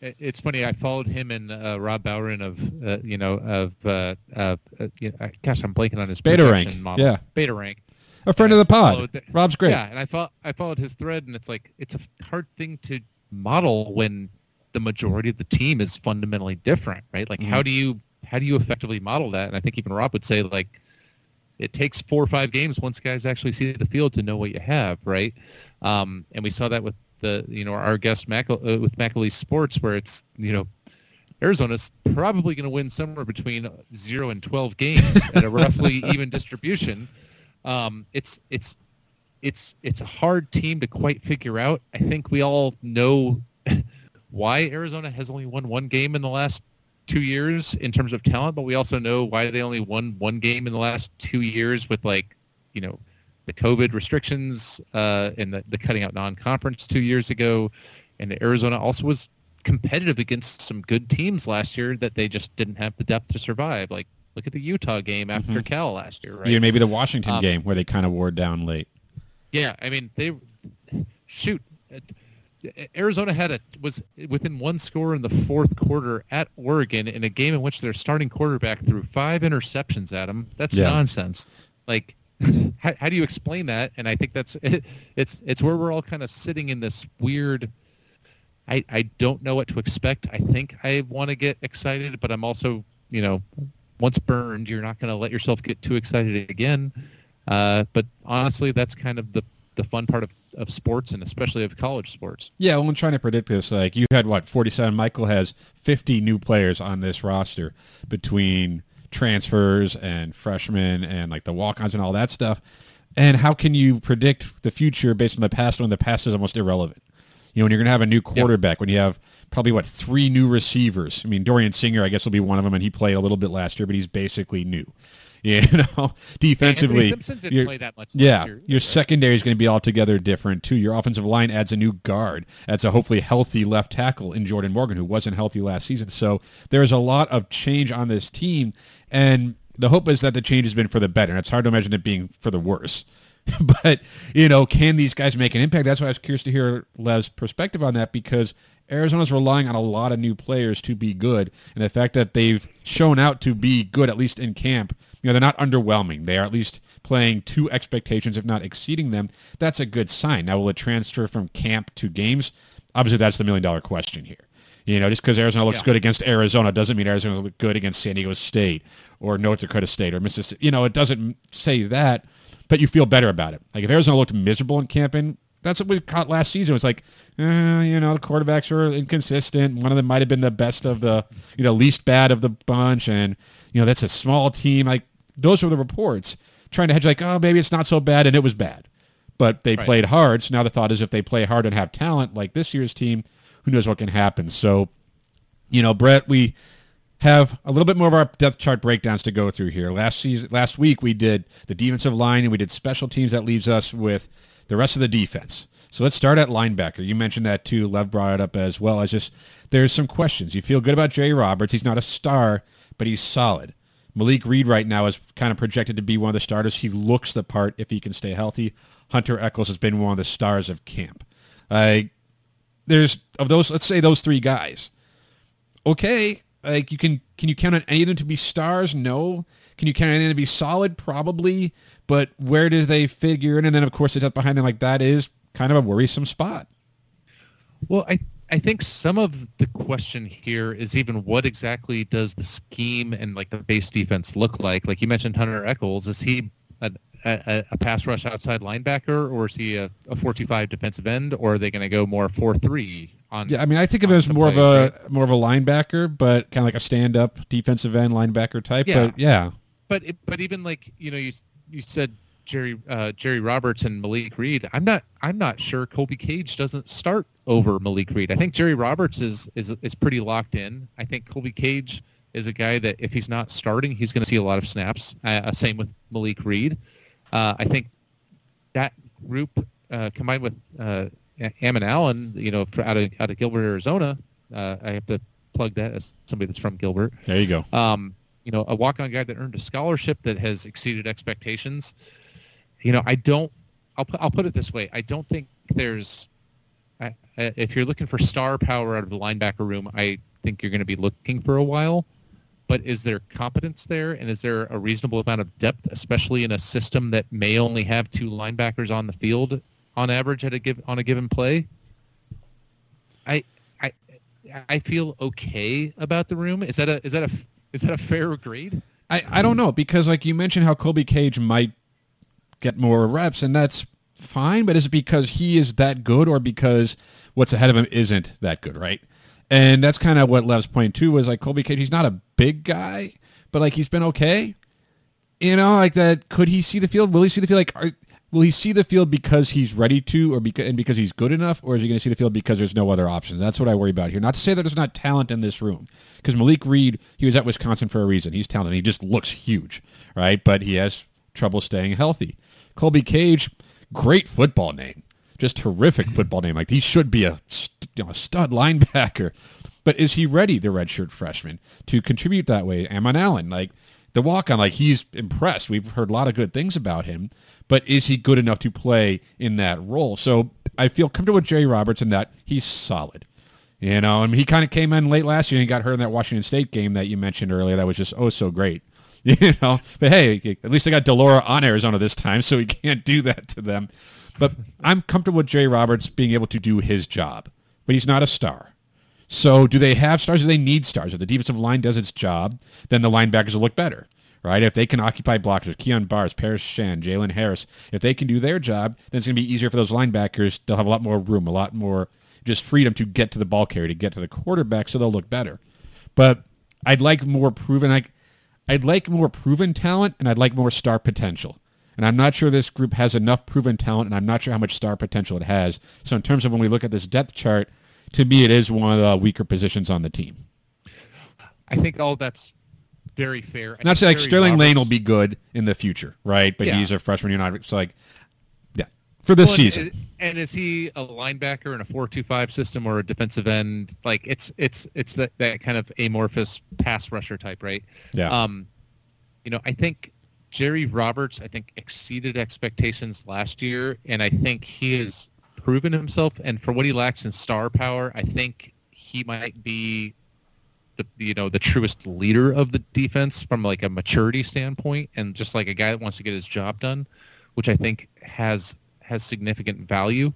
it's funny. I followed him and uh, Rob Bowron of uh, you know of uh, uh, you know, gosh, I'm blanking on his Beta rank, model. yeah. Beta rank. A friend And of the pod. the- Rob's great. Yeah, and I fo- I followed his thread, and it's like it's a hard thing to model when the majority of the team is fundamentally different, right? Like, Mm-hmm. how do you how do you effectively model that? And I think even Rob would say like it takes four or five games once guys actually see the field to know what you have, right? Um, and we saw that with the you know our guest Mac- uh, with McAlee Sports, where it's you know Arizona's probably going to win somewhere between zero and twelve games at a roughly even distribution. Um, it's it's it's it's a hard team to quite figure out. I think we all know why Arizona has only won one game in the last two years in terms of talent, but we also know why they only won one game in the last two years with like, you know, the COVID restrictions uh, and the, the cutting out non-conference two years ago. And Arizona also was competitive against some good teams last year that they just didn't have the depth to survive. Like look at the Utah game after Mhm. Cal last year, right? Yeah, maybe the Washington Um, game where they kind of wore down late. Yeah, I mean they shoot. Arizona had a was within one score in the fourth quarter at Oregon in a game in which their starting quarterback threw five interceptions at them. That's Yeah. nonsense. Like, how, how do you explain that? And I think that's it's it's where we're all kind of sitting in this weird. I I don't know what to expect. I think I want to get excited, but I'm also you know once burned, you're not going to let yourself get too excited again. Uh, but honestly, that's kind of the the fun part of, of sports and especially of college sports. Yeah, well, I'm trying to predict this. Like you had what 47. Michael has 50 new players on this roster between transfers and freshmen and like the walk-ons and all that stuff. And how can you predict the future based on the past when the past is almost irrelevant? You know, when you're going to have a new quarterback, when you have probably what three new receivers. I mean, Dorian Singer, I guess, will be one of them, and he played a little bit last year, but he's basically new. You know, defensively, Simpson didn't you're- play that much last Yeah, year, your right? secondary is going to be altogether different too. Your offensive line adds a new guard. Adds a hopefully healthy left tackle in Jordan Morgan, who wasn't healthy last season. So there's a lot of change on this team, and the hope is that the change has been for the better. And it's hard to imagine it being for the worse. but you know, can these guys make an impact? That's why I was curious to hear Lev's perspective on that because Arizona's relying on a lot of new players to be good, and the fact that they've shown out to be good at least in camp, you know, they're not underwhelming. They are at least playing to expectations, if not exceeding them. That's a good sign. Now, will it transfer from camp to games? Obviously, that's the million dollar question here. You know, just because Arizona looks Yeah. good against Arizona doesn't mean Arizona looks good against San Diego State or North Dakota State or Mississippi. You know, it doesn't say that, but you feel better about it. Like if Arizona looked miserable in camping, that's what we caught last season. It was like, eh, you know, the quarterbacks were inconsistent. One of them might have been the best of the, you know, least bad of the bunch, and you know that's a small team. Like those were the reports trying to hedge, like, oh, maybe it's not so bad, and it was bad, but they Right. played hard. So now the thought is, if they play hard and have talent like this year's team, who knows what can happen? So, you know, Brett, we have a little bit more of our depth chart breakdowns to go through here. Last season, last week we did the defensive line and we did special teams. That leaves us with the rest of the defense. So let's start at linebacker. You mentioned that too. Lev brought it up as well. As just there's some questions. You feel good about Jerry Roberts. He's not a star, but he's solid. Malik Reed right now is kind of projected to be one of the starters. He looks the part if he can stay healthy. Hunter Echols has been one of the stars of camp. Uh, there's of those. Let's say those three guys okay, like you can can you count on any of them to be stars? No. Can you count on any of them to be solid? Probably. But where do they figure in? And then of course the depth behind them, like that is kind of a worrisome spot. Well, I I think some of the question here is even what exactly does the scheme and like the base defense look like? Like you mentioned, Hunter Echols, is he a, a, a pass rush outside linebacker, or is he a, a four-two-five defensive end, or are they going to go more four-three on? Yeah, I mean I think of him as more of a more of a linebacker, but kind of like a stand up defensive end linebacker type. Yeah. But yeah. But it, but even like you know you you said Jerry uh, Jerry Roberts and Malik Reed. I'm not I'm not sure Colby Cage doesn't start over Malik Reed. I think Jerry Roberts is is is pretty locked in. I think Colby Cage is a guy that if he's not starting, he's going to see a lot of snaps. Uh, same with Malik Reed. Uh, I think that group uh, combined with uh, Ammon Allen, you know, out of out of Gilbert, Arizona. Uh, I have to plug that as somebody that's from Gilbert There you go. um, you know, a walk-on guy that earned a scholarship that has exceeded expectations. You know, I don't. I'll put, I'll put it this way. I don't think there's. I, if you're looking for star power out of the linebacker room, I think you're going to be looking for a while. But is there competence there, and is there a reasonable amount of depth, especially in a system that may only have two linebackers on the field on average at a give on a given play? I I I feel okay about the room. Is that a is that a is that a fair grade? I, I don't know because like you mentioned how Colby Cage might get more reps and that's fine, but is it because he is that good or because what's ahead of him isn't that good, right? And that's kind of what Lev's point too was like Colby Cage. He's not a big guy, but like he's been okay. You know, like that. Could he see the field? Will he see the field? Like, are, will he see the field because he's ready to, or because and because he's good enough, or is he going to see the field because there's no other options? That's what I worry about here. Not to say that there's not talent in this room, because Malik Reed, he was at Wisconsin for a reason. He's talented. He just looks huge, right? But he has trouble staying healthy. Colby Cage, great football name, just terrific football name. Like he should be a, you know, a stud linebacker. But is he ready, the redshirt freshman, to contribute that way? Ammon Allen, like the walk on, like he's impressed. We've heard a lot of good things about him, but is he good enough to play in that role? So I feel comfortable with Jerry Roberts in that he's solid. You know, I mean, he kind of came in late last year and got hurt in that Washington State game that you mentioned earlier. That was just oh so great. You know, but hey, at least they got de Laura on Arizona this time, so he can't do that to them. But I'm comfortable with Jerry Roberts being able to do his job, but he's not a star. So do they have stars? Do they need stars? If the defensive line does its job, then the linebackers will look better, right? If they can occupy blockers, Kyon Barrs, Paris Shand, Jalen Harris, if they can do their job, then it's going to be easier for those linebackers. They'll have a lot more room, a lot more just freedom to get to the ball carrier, to get to the quarterback, so they'll look better. But I'd like more proven. Like, I'd like more proven talent, and I'd like more star potential. And I'm not sure this group has enough proven talent, and I'm not sure how much star potential it has. So in terms of when we look at this depth chart, to me, it is one of the weaker positions on the team. I think all that's very fair. I Not to say like Sterling Lane will be good in the future, right? But Yeah. he's a freshman. You're not. It's like, for this Well, and- season. And is he a linebacker in a four-two-five system or a defensive end? Like it's it's it's that, that kind of amorphous pass rusher type, right? Yeah. Um, you know, I think Jerry Roberts, I think exceeded expectations last year, and I think he has proven himself. And for what he lacks in star power, I think he might be the you know the truest leader of the defense from like a maturity standpoint, and just like a guy that wants to get his job done, which I think has has significant value.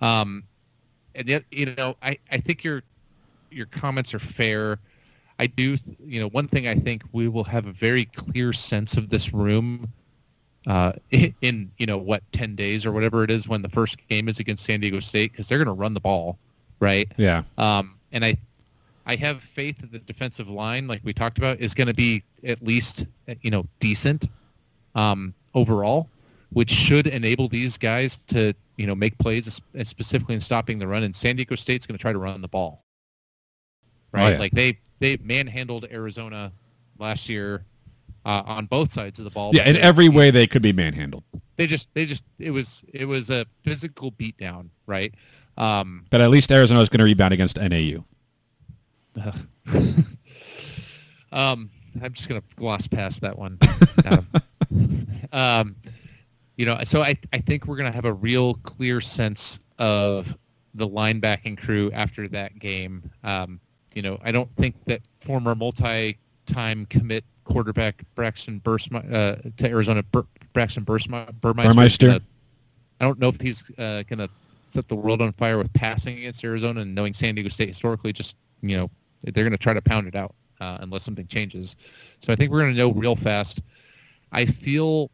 Um, and yet, you know, I, I think your your comments are fair. I do, you know, one thing I think we will have a very clear sense of this room uh, in, you know, what, 10 days or whatever it is when the first game is against San Diego State because they're going to run the ball, right? yeah. Um, and I, I have faith that the defensive line, like we talked about, is going to be at least, you know, decent um, overall, which should enable these guys to, you know, make plays, specifically in stopping the run. And San Diego State's going to try to run the ball, right? yeah. Like they they manhandled Arizona last year uh, on both sides of the ball. Yeah, in they- every way they could be manhandled. They just they just it was it was a physical beatdown, right? Um, But at least Arizona is going to rebound against NAU. um, I'm just gonna gloss past that one. um, um, you know, so I I think we're gonna have a real clear sense of the linebacking crew after that game. Um, you know, I don't think that former multi-time commit quarterback Braxton Bursma, uh, to Arizona Bur- Braxton Bursma, Burmeister. is Burmeister? gonna- I don't know if he's uh, going to set the world on fire with passing against Arizona and knowing San Diego State historically, just you know, they're going to try to pound it out uh, unless something changes. So I think we're going to know real fast. I feel,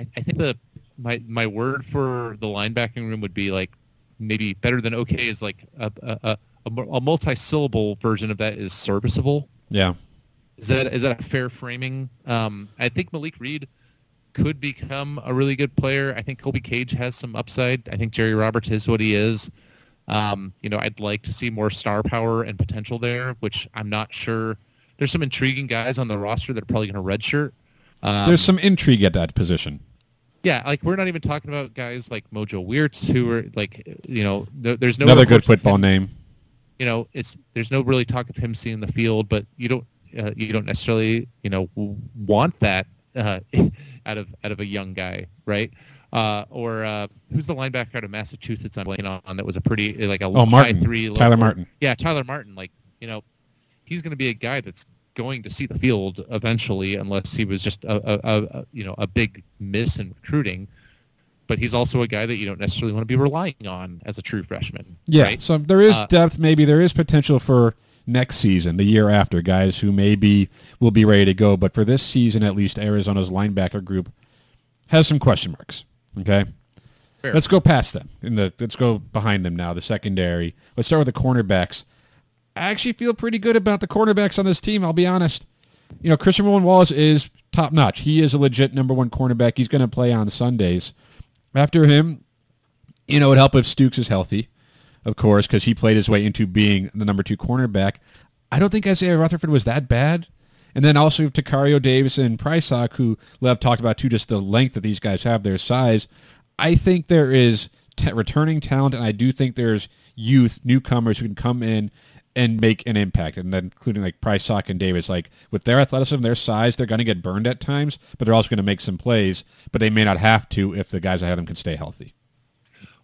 I, I think the my my word for the linebacking room would be like maybe better than okay is like a a, a, a multi-syllable version of that is serviceable. Yeah. Is that is that a fair framing? Um, I think Malik Reed could become a really good player. I think Kobe Cage has some upside. I think Jerry Roberts is what he is. Um, you know, I'd like to see more star power and potential there, which I'm not sure. There's some intriguing guys on the roster that are probably going to redshirt. Um, There's some intrigue at that position. Yeah, like we're not even talking about guys like Mojo Weirts who are like, you know, th- there's no Another good football him- name. you know, it's there's no really talk of him seeing the field, but you don't uh, you don't necessarily you know want that uh, out of out of a young guy, right? Uh, or uh, who's the linebacker out of Massachusetts? I'm blanking on that was a pretty like a Oh, Martin. three. Tyler Martin. Yeah, Tyler Martin. Like you know, he's going to be a guy that's going to see the field eventually, unless he was just a, a, a, you know a big miss in recruiting. But he's also a guy that you don't necessarily want to be relying on as a true freshman. Yeah. right? So there is Uh, depth. Maybe there is potential for next season, the year after, guys who maybe will be ready to go. But for this season, at least, Arizona's linebacker group has some question marks. Okay. Fair. Let's go past them. In the let's go behind them now. The secondary. Let's start with the cornerbacks. I actually feel pretty good about the cornerbacks on this team. I'll be honest. You know, Christian Roland Wallace is top notch. He is a legit number one cornerback. He's going to play on Sundays. After him, you know, it would help if Stukes is healthy, of course, because he played his way into being the number two cornerback. I don't think Isaiah Rutherford was that bad. And then also Tacario Davis and Prysock, who Lev talked about too, just the length that these guys have, their size. I think there is t- returning talent, and I do think there's youth, newcomers who can come in and make an impact, and then including like Prysock, and Davis. Like with their athleticism, their size, they're going to get burned at times, but they're also going to make some plays. But they may not have to if the guys ahead of them can stay healthy.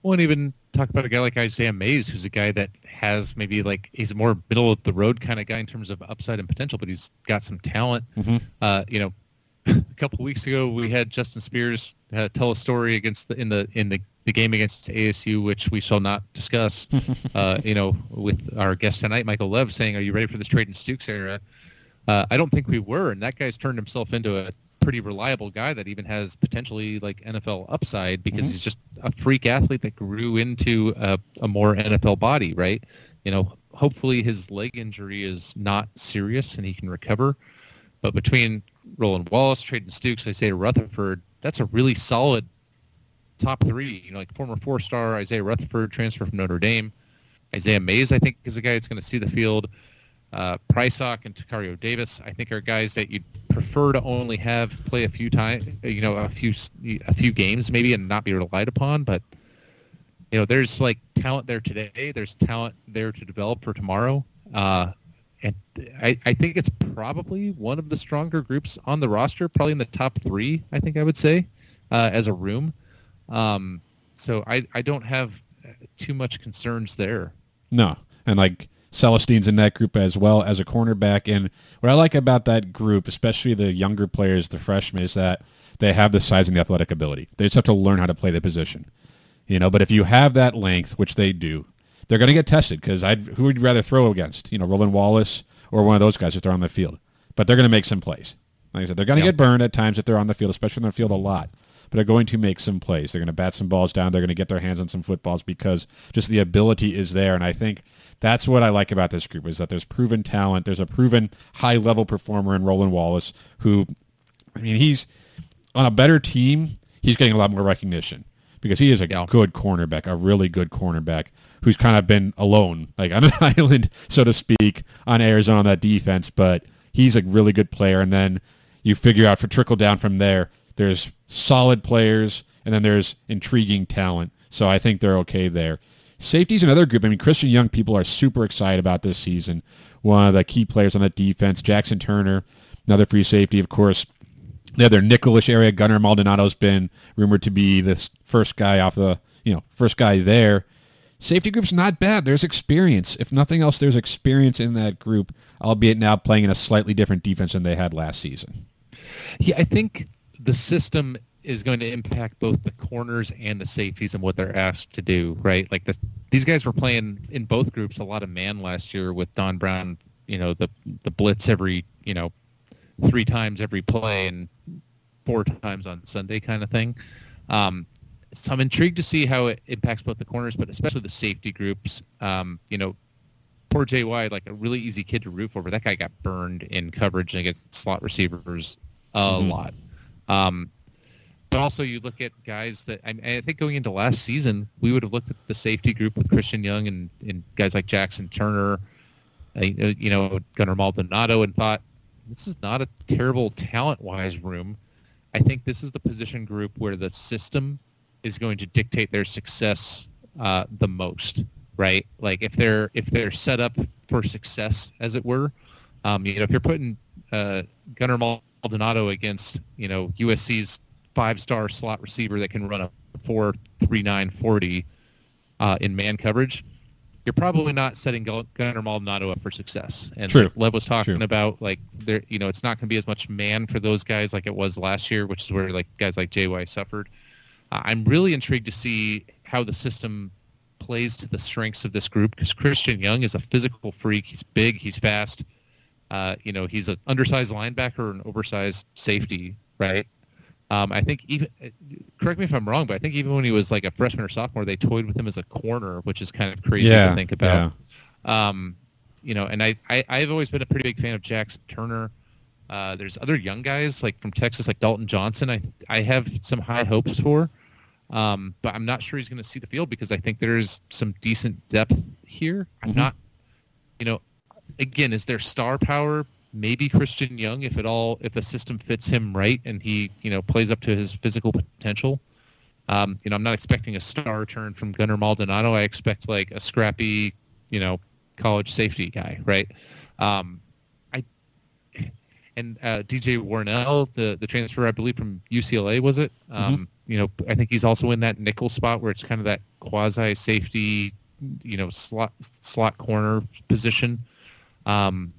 Well, and even talk about a guy like Isaiah Mays, who's a guy that has maybe like he's a more middle of the road kind of guy in terms of upside and potential, but he's got some talent. Mm-hmm. Uh, you know, a couple of weeks ago we had Justin Spears uh, tell a story against the, in the in the, the game against ASU, which we shall not discuss. uh, you know, with our guest tonight, Michael Lev, saying, "Are you ready for this Treydan Stukes era?" Uh, I don't think we were, and that guy's turned himself into a pretty reliable guy that even has potentially like NFL upside because Mhm. he's just a freak athlete that grew into a, a more NFL body, right? You know, hopefully his leg injury is not serious and he can recover. But between Roland Wallace, Treydan Stukes, Isaiah Rutherford, that's a really solid top three. You know, like former four-star Isaiah Rutherford, transfer from Notre Dame. Isaiah Mays, I think, is a guy that's going to see the field. Uh, Prysock and Tacario Davis, I think, are guys that you'd prefer to only have play a few times, you know, a few a few games maybe, and not be relied upon. But you know, there's like talent there today. There's talent there to develop for tomorrow. Uh, and I, I think it's probably one of the stronger groups on the roster, probably in the top three. I think I would say uh, as a room. Um, so I, I don't have too much concerns there. No, and like Celestine's in that group as well as a cornerback. And what I like about that group, especially the younger players, the freshmen, is that they have the size and the athletic ability. They just have to learn how to play the position. You know, but if you have that length, which they do, they're going to get tested because I who would you rather throw against? You know, Roland Wallace or one of those guys if they're on the field. But they're going to make some plays. Like I said, they're going to Yeah. get burned at times if they're on the field, especially on the field a lot. But they're going to make some plays. They're going to bat some balls down. They're going to get their hands on some footballs because just the ability is there. And I think that's what I like about this group is that there's proven talent. There's a proven high level performer in Roland Wallace who, I mean, he's on a better team. He's getting a lot more recognition because he is a Yeah. good cornerback, a really good cornerback who's kind of been alone, like on an island, so to speak, on Arizona on that defense. But he's a really good player. And then you figure out for trickle down from there, there's solid players and then there's intriguing talent. So I think they're okay there. Safety's another group. I mean, Christian Young people are super excited about this season. One of the key players on that defense, Jaxen Turner, another free safety, of course. They have their Nickolish area. Gunner Maldonado's been rumored to be this first guy off the, you know, first guy there. Safety group's not bad. There's experience. If nothing else, there's experience in that group, albeit now playing in a slightly different defense than they had last season. Yeah, I think the system is going to impact both the corners and the safeties and what they're asked to do, right? Like this, these guys were playing in both groups a lot of man last year with Don Brown, you know, the the blitz every, you know, three times every play and four times on Sunday kind of thing. Um, so I'm intrigued to see how it impacts both the corners, but especially the safety groups. Um, you know, poor JY, like a really easy kid to root for, but that guy got burned in coverage against slot receivers a Mhm. lot. Um, but also, you look at guys that I, I think going into last season, we would have looked at the safety group with Christian Young and, and guys like Jaxen Turner, uh, you know, Gunner Maldonado, and thought this is not a terrible talent-wise room. I think this is the position group where the system is going to dictate their success uh, the most, right? Like if they're if they're set up for success, as it were, um, you know, if you're putting uh, Gunner Maldonado against you know USC's five-star slot receiver that can run a four three nine forty uh, in man coverage, you're probably not setting Gun- Gunner Maldonado up for success. And True. like Lev was talking True. about, like there, you know, it's not going to be as much man for those guys like it was last year, which is where like guys like JY suffered. Uh, I'm really intrigued to see how the system plays to the strengths of this group because Christian Young is a physical freak. He's big. He's fast. Uh, you know, he's an undersized linebacker or an oversized safety, right? Um, I think even correct me if I'm wrong, but I think even when he was like a freshman or sophomore, they toyed with him as a corner, which is kind of crazy Yeah, to think about. Um, you know, and I, I I've always been a pretty big fan of Jaxen Turner. Uh, there's other young guys like from Texas, like Dalton Johnson. I I have some high hopes for, um, but I'm not sure he's going to see the field because I think there's some decent depth here. I'm Mhm. not, you know, again, is there star power? Maybe Christian Young, if at all, if the system fits him right and he, you know, plays up to his physical potential. Um, you know, I'm not expecting a star turn from Gunner Maldonado. I expect like a scrappy, you know, college safety guy, right? Um, I and uh, DJ Warnell, the the transfer I believe from UCLA, was it? Um, You know, I think he's also in that nickel spot where it's kind of that quasi safety, you know, slot slot corner position. Um,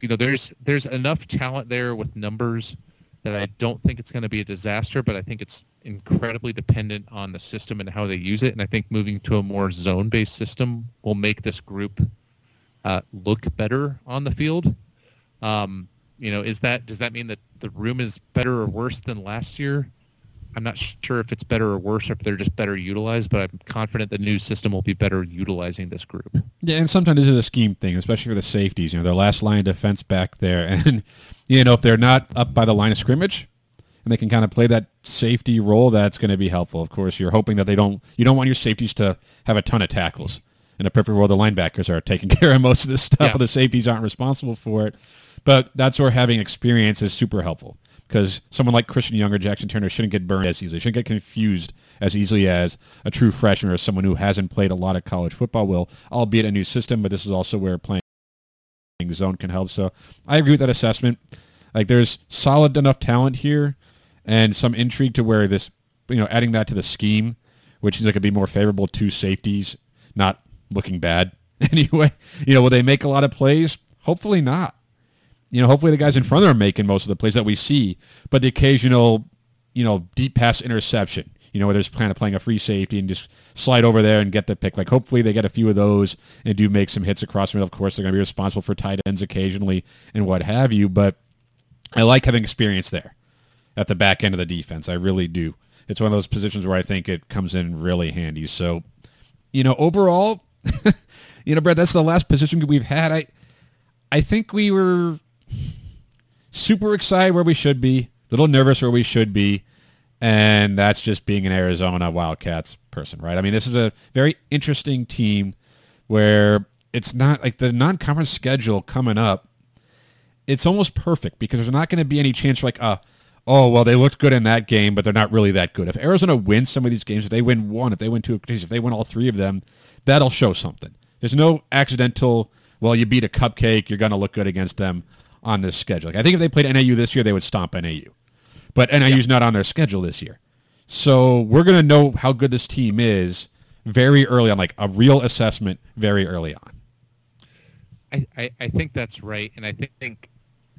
you know, there's there's enough talent there with numbers that I don't think it's going to be a disaster, but I think it's incredibly dependent on the system and how they use it. And I think moving to a more zone-based system will make this group uh, look better on the field. Um, you know, is that does that mean that the room is better or worse than last year? I'm not sure if it's better or worse, or if they're just better utilized, but I'm confident the new system will be better utilizing this group. Yeah, and sometimes this is a scheme thing, especially for the safeties. You know, their last line of defense back there, and you know if they're not up by the line of scrimmage, and they can kind of play that safety role, that's going to be helpful. Of course, you're hoping that they don't. You don't want your safeties to have a ton of tackles. In a perfect world, the linebackers are taking care of most of this stuff, Yeah. but the safeties aren't responsible for it. But that's where having experience is super helpful because someone like Christian Young or Jaxen Turner shouldn't get burned as easily, shouldn't get confused as easily as a true freshman or someone who hasn't played a lot of college football will, albeit a new system, but this is also where playing zone can help. So I agree with that assessment. Like there's solid enough talent here and some intrigue to where this, you know, adding that to the scheme, which seems like it'd be more favorable to safeties, not looking bad anyway. You know, will they make a lot of plays? Hopefully not you know, hopefully the guys in front of them are making most of the plays that we see, but the occasional, you know, deep pass interception, you know, where there's kind of playing a free safety and just slide over there and get the pick. Like hopefully they get a few of those and do make some hits across the middle. Of course, they're going to be responsible for tight ends occasionally and what have you, but I like having experience there at the back end of the defense. I really do. It's one of those positions where I think it comes in really handy. So, you know, overall, you know, Brett, that's the last position we've had. I, I think we were super excited where we should be, a little nervous where we should be, and that's just being an Arizona Wildcats person, right? I mean, this is a very interesting team where it's not like the non-conference schedule coming up. It's almost perfect because there's not going to be any chance for like, uh, oh, well, they looked good in that game, but they're not really that good. If Arizona wins some of these games, if they win one, if they win two, if they win all three of them, that'll show something. There's no accidental, well, you beat a cupcake, you're going to look good against them on this schedule. Like, I think if they played NAU this year, they would stomp NAU. But NAU's not on their schedule this year. So we're going to know how good this team is very early on, like a real assessment very early on. I, I, I think that's right, and I think,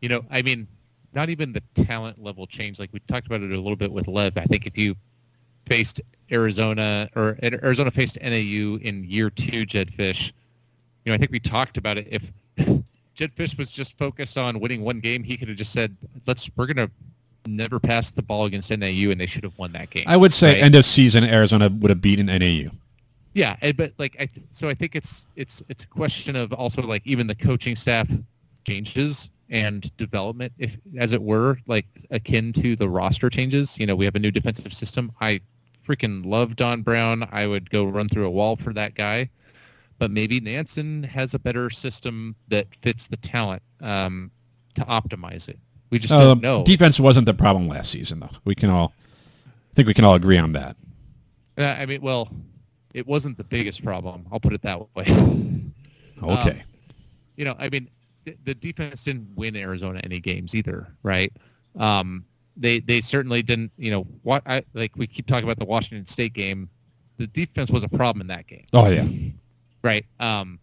you know, I mean, not even the talent level change. Like we talked about it a little bit with Lev. I think if you faced Arizona or Arizona faced NAU in year two, Jedd Fisch, you know, I think we talked about it. If Jedd Fisch was just focused on winning one game, he could have just said, "Let's we're gonna never pass the ball against NAU," and they should have won that game. I would say right? end of season, Arizona would have beaten NAU. Yeah, but like, I, th- so I think it's it's it's a question of also like even the coaching staff changes and development, if as it were, like akin to the roster changes. You know, we have a new defensive system. I freaking love Don Brown. I would go run through a wall for that guy. But maybe Nansen has a better system that fits the talent um, to optimize it. We just Uh, don't know. Defense wasn't the problem last season, though. We can all, I think we can all agree on that. Uh, I mean, well, it wasn't the biggest problem. I'll put it that way. Okay. Um, you know, I mean, th- the defense didn't win Arizona any games either, right? Um, they they certainly didn't. You know, what I like we keep talking about the Washington State game. The defense was a problem in that game, oh yeah. Right? Um,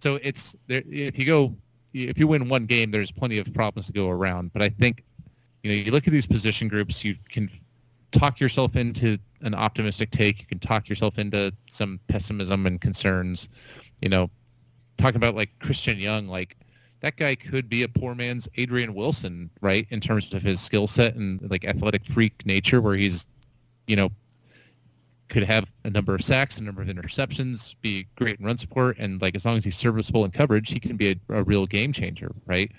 so it's there. If you go, if you win one game, there's plenty of problems to go around. But I think, you know, you look at these position groups, you can talk yourself into an optimistic take. You can talk yourself into some pessimism and concerns. You know, talking about like Christian Young, like that guy could be a poor man's Adrian Wilson, right? In terms of his skill set and like athletic freak nature, where he's, you know, could have a number of sacks, a number of interceptions, be great in run support, and like as long as he's serviceable in coverage, he can be a, a real game changer, right?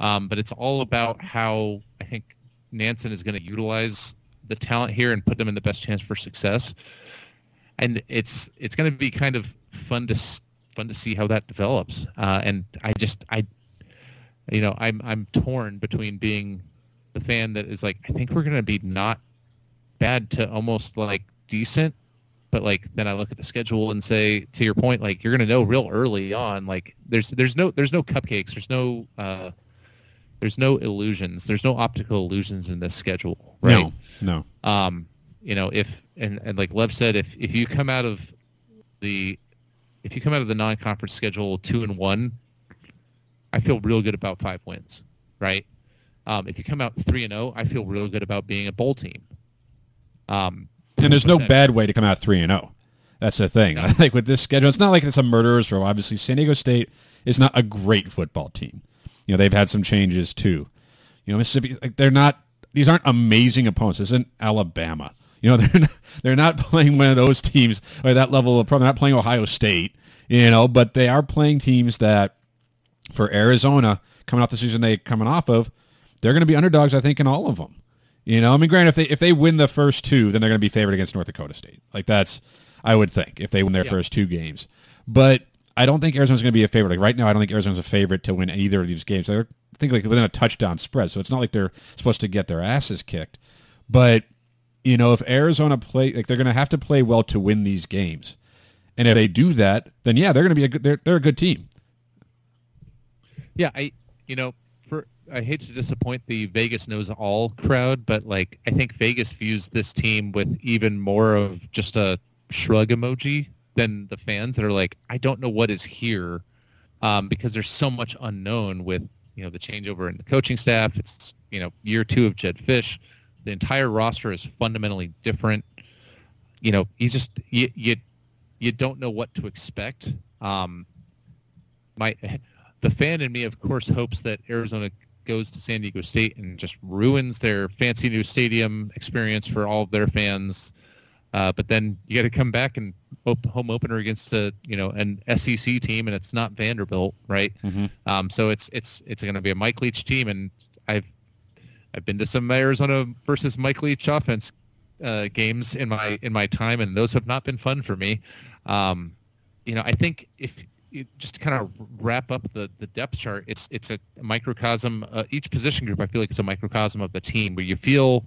Um, but it's all about how I think Nansen is going to utilize the talent here and put them in the best chance for success. And it's it's going to be kind of fun to fun to see how that develops. Uh, and I just I, you know, I'm I'm torn between being the fan that is like I think we're going to be not bad to almost like decent, but like then I look at the schedule and say to your point, like you're going to know real early on, like there's there's no there's no cupcakes, there's no uh, there's no illusions, there's no optical illusions in this schedule, right? No, no. Um, you know, if and, and like Lev said, if if you come out of the if you come out of the non-conference schedule two and one, I feel real good about five wins, right? Um, if you come out three and zero, I feel real good about being a bowl team. Um, and there's no bad way to come out three and zero. That's the thing. I think with this schedule, it's not like it's a murderer's row. Obviously, San Diego State is not a great football team. You know, they've had some changes too. You know, Mississippi, like, they're not. These aren't amazing opponents. This isn't Alabama. You know, they're not, they're not playing one of those teams or that level of probably not playing Ohio State. You know, but they are playing teams that, for Arizona, coming off the season they coming off of, they're going to be underdogs. I think in all of them. You know, I mean, granted, if they if they win the first two, then they're going to be favored against North Dakota State. Like that's, I would think, if they win their yeah. first two games. But I don't think Arizona's going to be a favorite. Like right now, I don't think Arizona's a favorite to win either of these games. They're I think like within a touchdown spread, so it's not like they're supposed to get their asses kicked. But you know, if Arizona play, like they're going to have to play well to win these games. And if they do that, then yeah, they're going to be a good. They're they're a good team. Yeah, I you know I hate to disappoint the Vegas knows all crowd, but like I think Vegas views this team with even more of just a shrug emoji than the fans that are like, I don't know what is here, um, because there's so much unknown with you know the changeover in the coaching staff. It's you know year two of Jedd Fisch. The entire roster is fundamentally different. You know, you just you you you don't know what to expect. Um, my the fan in me, of course, hopes that Arizona goes to San Diego State and just ruins their fancy new stadium experience for all of their fans. Uh, but then you got to come back and op- home opener against a you know an SEC team, and it's not Vanderbilt, right? Mm-hmm. Um, so it's it's it's going to be a Mike Leach team, and I've I've been to some Arizona versus Mike Leach offense uh, games in my in my time, and those have not been fun for me. Um, you know, I think if just to kind of wrap up the, the depth chart, it's it's a microcosm. Uh, each position group, I feel like it's a microcosm of the team where you feel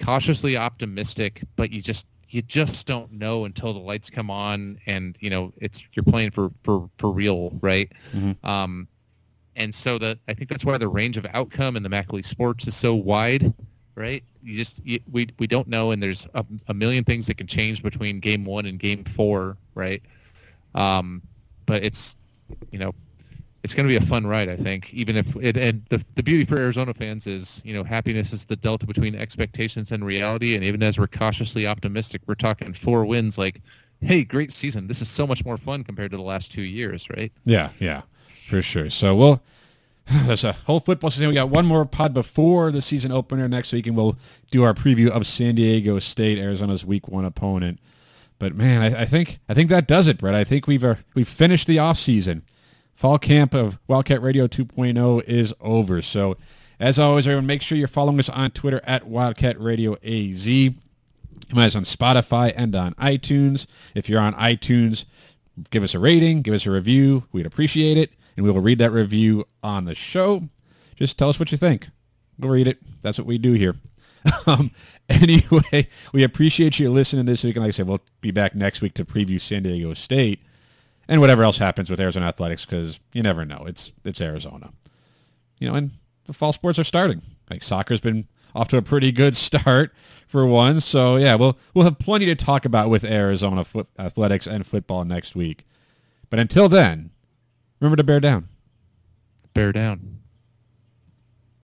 cautiously optimistic, but you just you just don't know until the lights come on and you know it's you're playing for for for real right mm-hmm. um and so that i think that's why the range of outcome in the McAlee sports is so wide right you just you, we we don't know and there's a, a, million things that can change between game one and game four right um but it's you know it's going to be a fun ride, I think. Even if it, and the the beauty for Arizona fans is, you know, happiness is the delta between expectations and reality. And even as we're cautiously optimistic, we're talking four wins. Like, hey, great season. This is so much more fun compared to the last two years, right? Yeah, yeah, for sure. So we'll. There's a whole football season. We got one more pod before the season opener next week, and we'll do our preview of San Diego State, Arizona's Week One opponent. But man, I, I think I think that does it, Brett. I think we've uh, we've finished the off season fall camp of Wildcat Radio 2.0 is over. So, as always, everyone, make sure you're following us on Twitter at Wildcat Radio AZ. Come us on Spotify and on iTunes. If you're on iTunes, give us a rating, give us a review. We'd appreciate it, and we will read that review on the show. Just tell us what you think. We'll read it. That's what we do here. um, anyway, we appreciate you listening this week. And like I said, we'll be back next week to preview San Diego State and whatever else happens with Arizona athletics because you never know. It's it's Arizona, you know, and the fall sports are starting. Like soccer's been off to a pretty good start for one. So yeah, we'll we'll have plenty to talk about with Arizona athletics and football next week. But until then, remember to bear down. Bear down.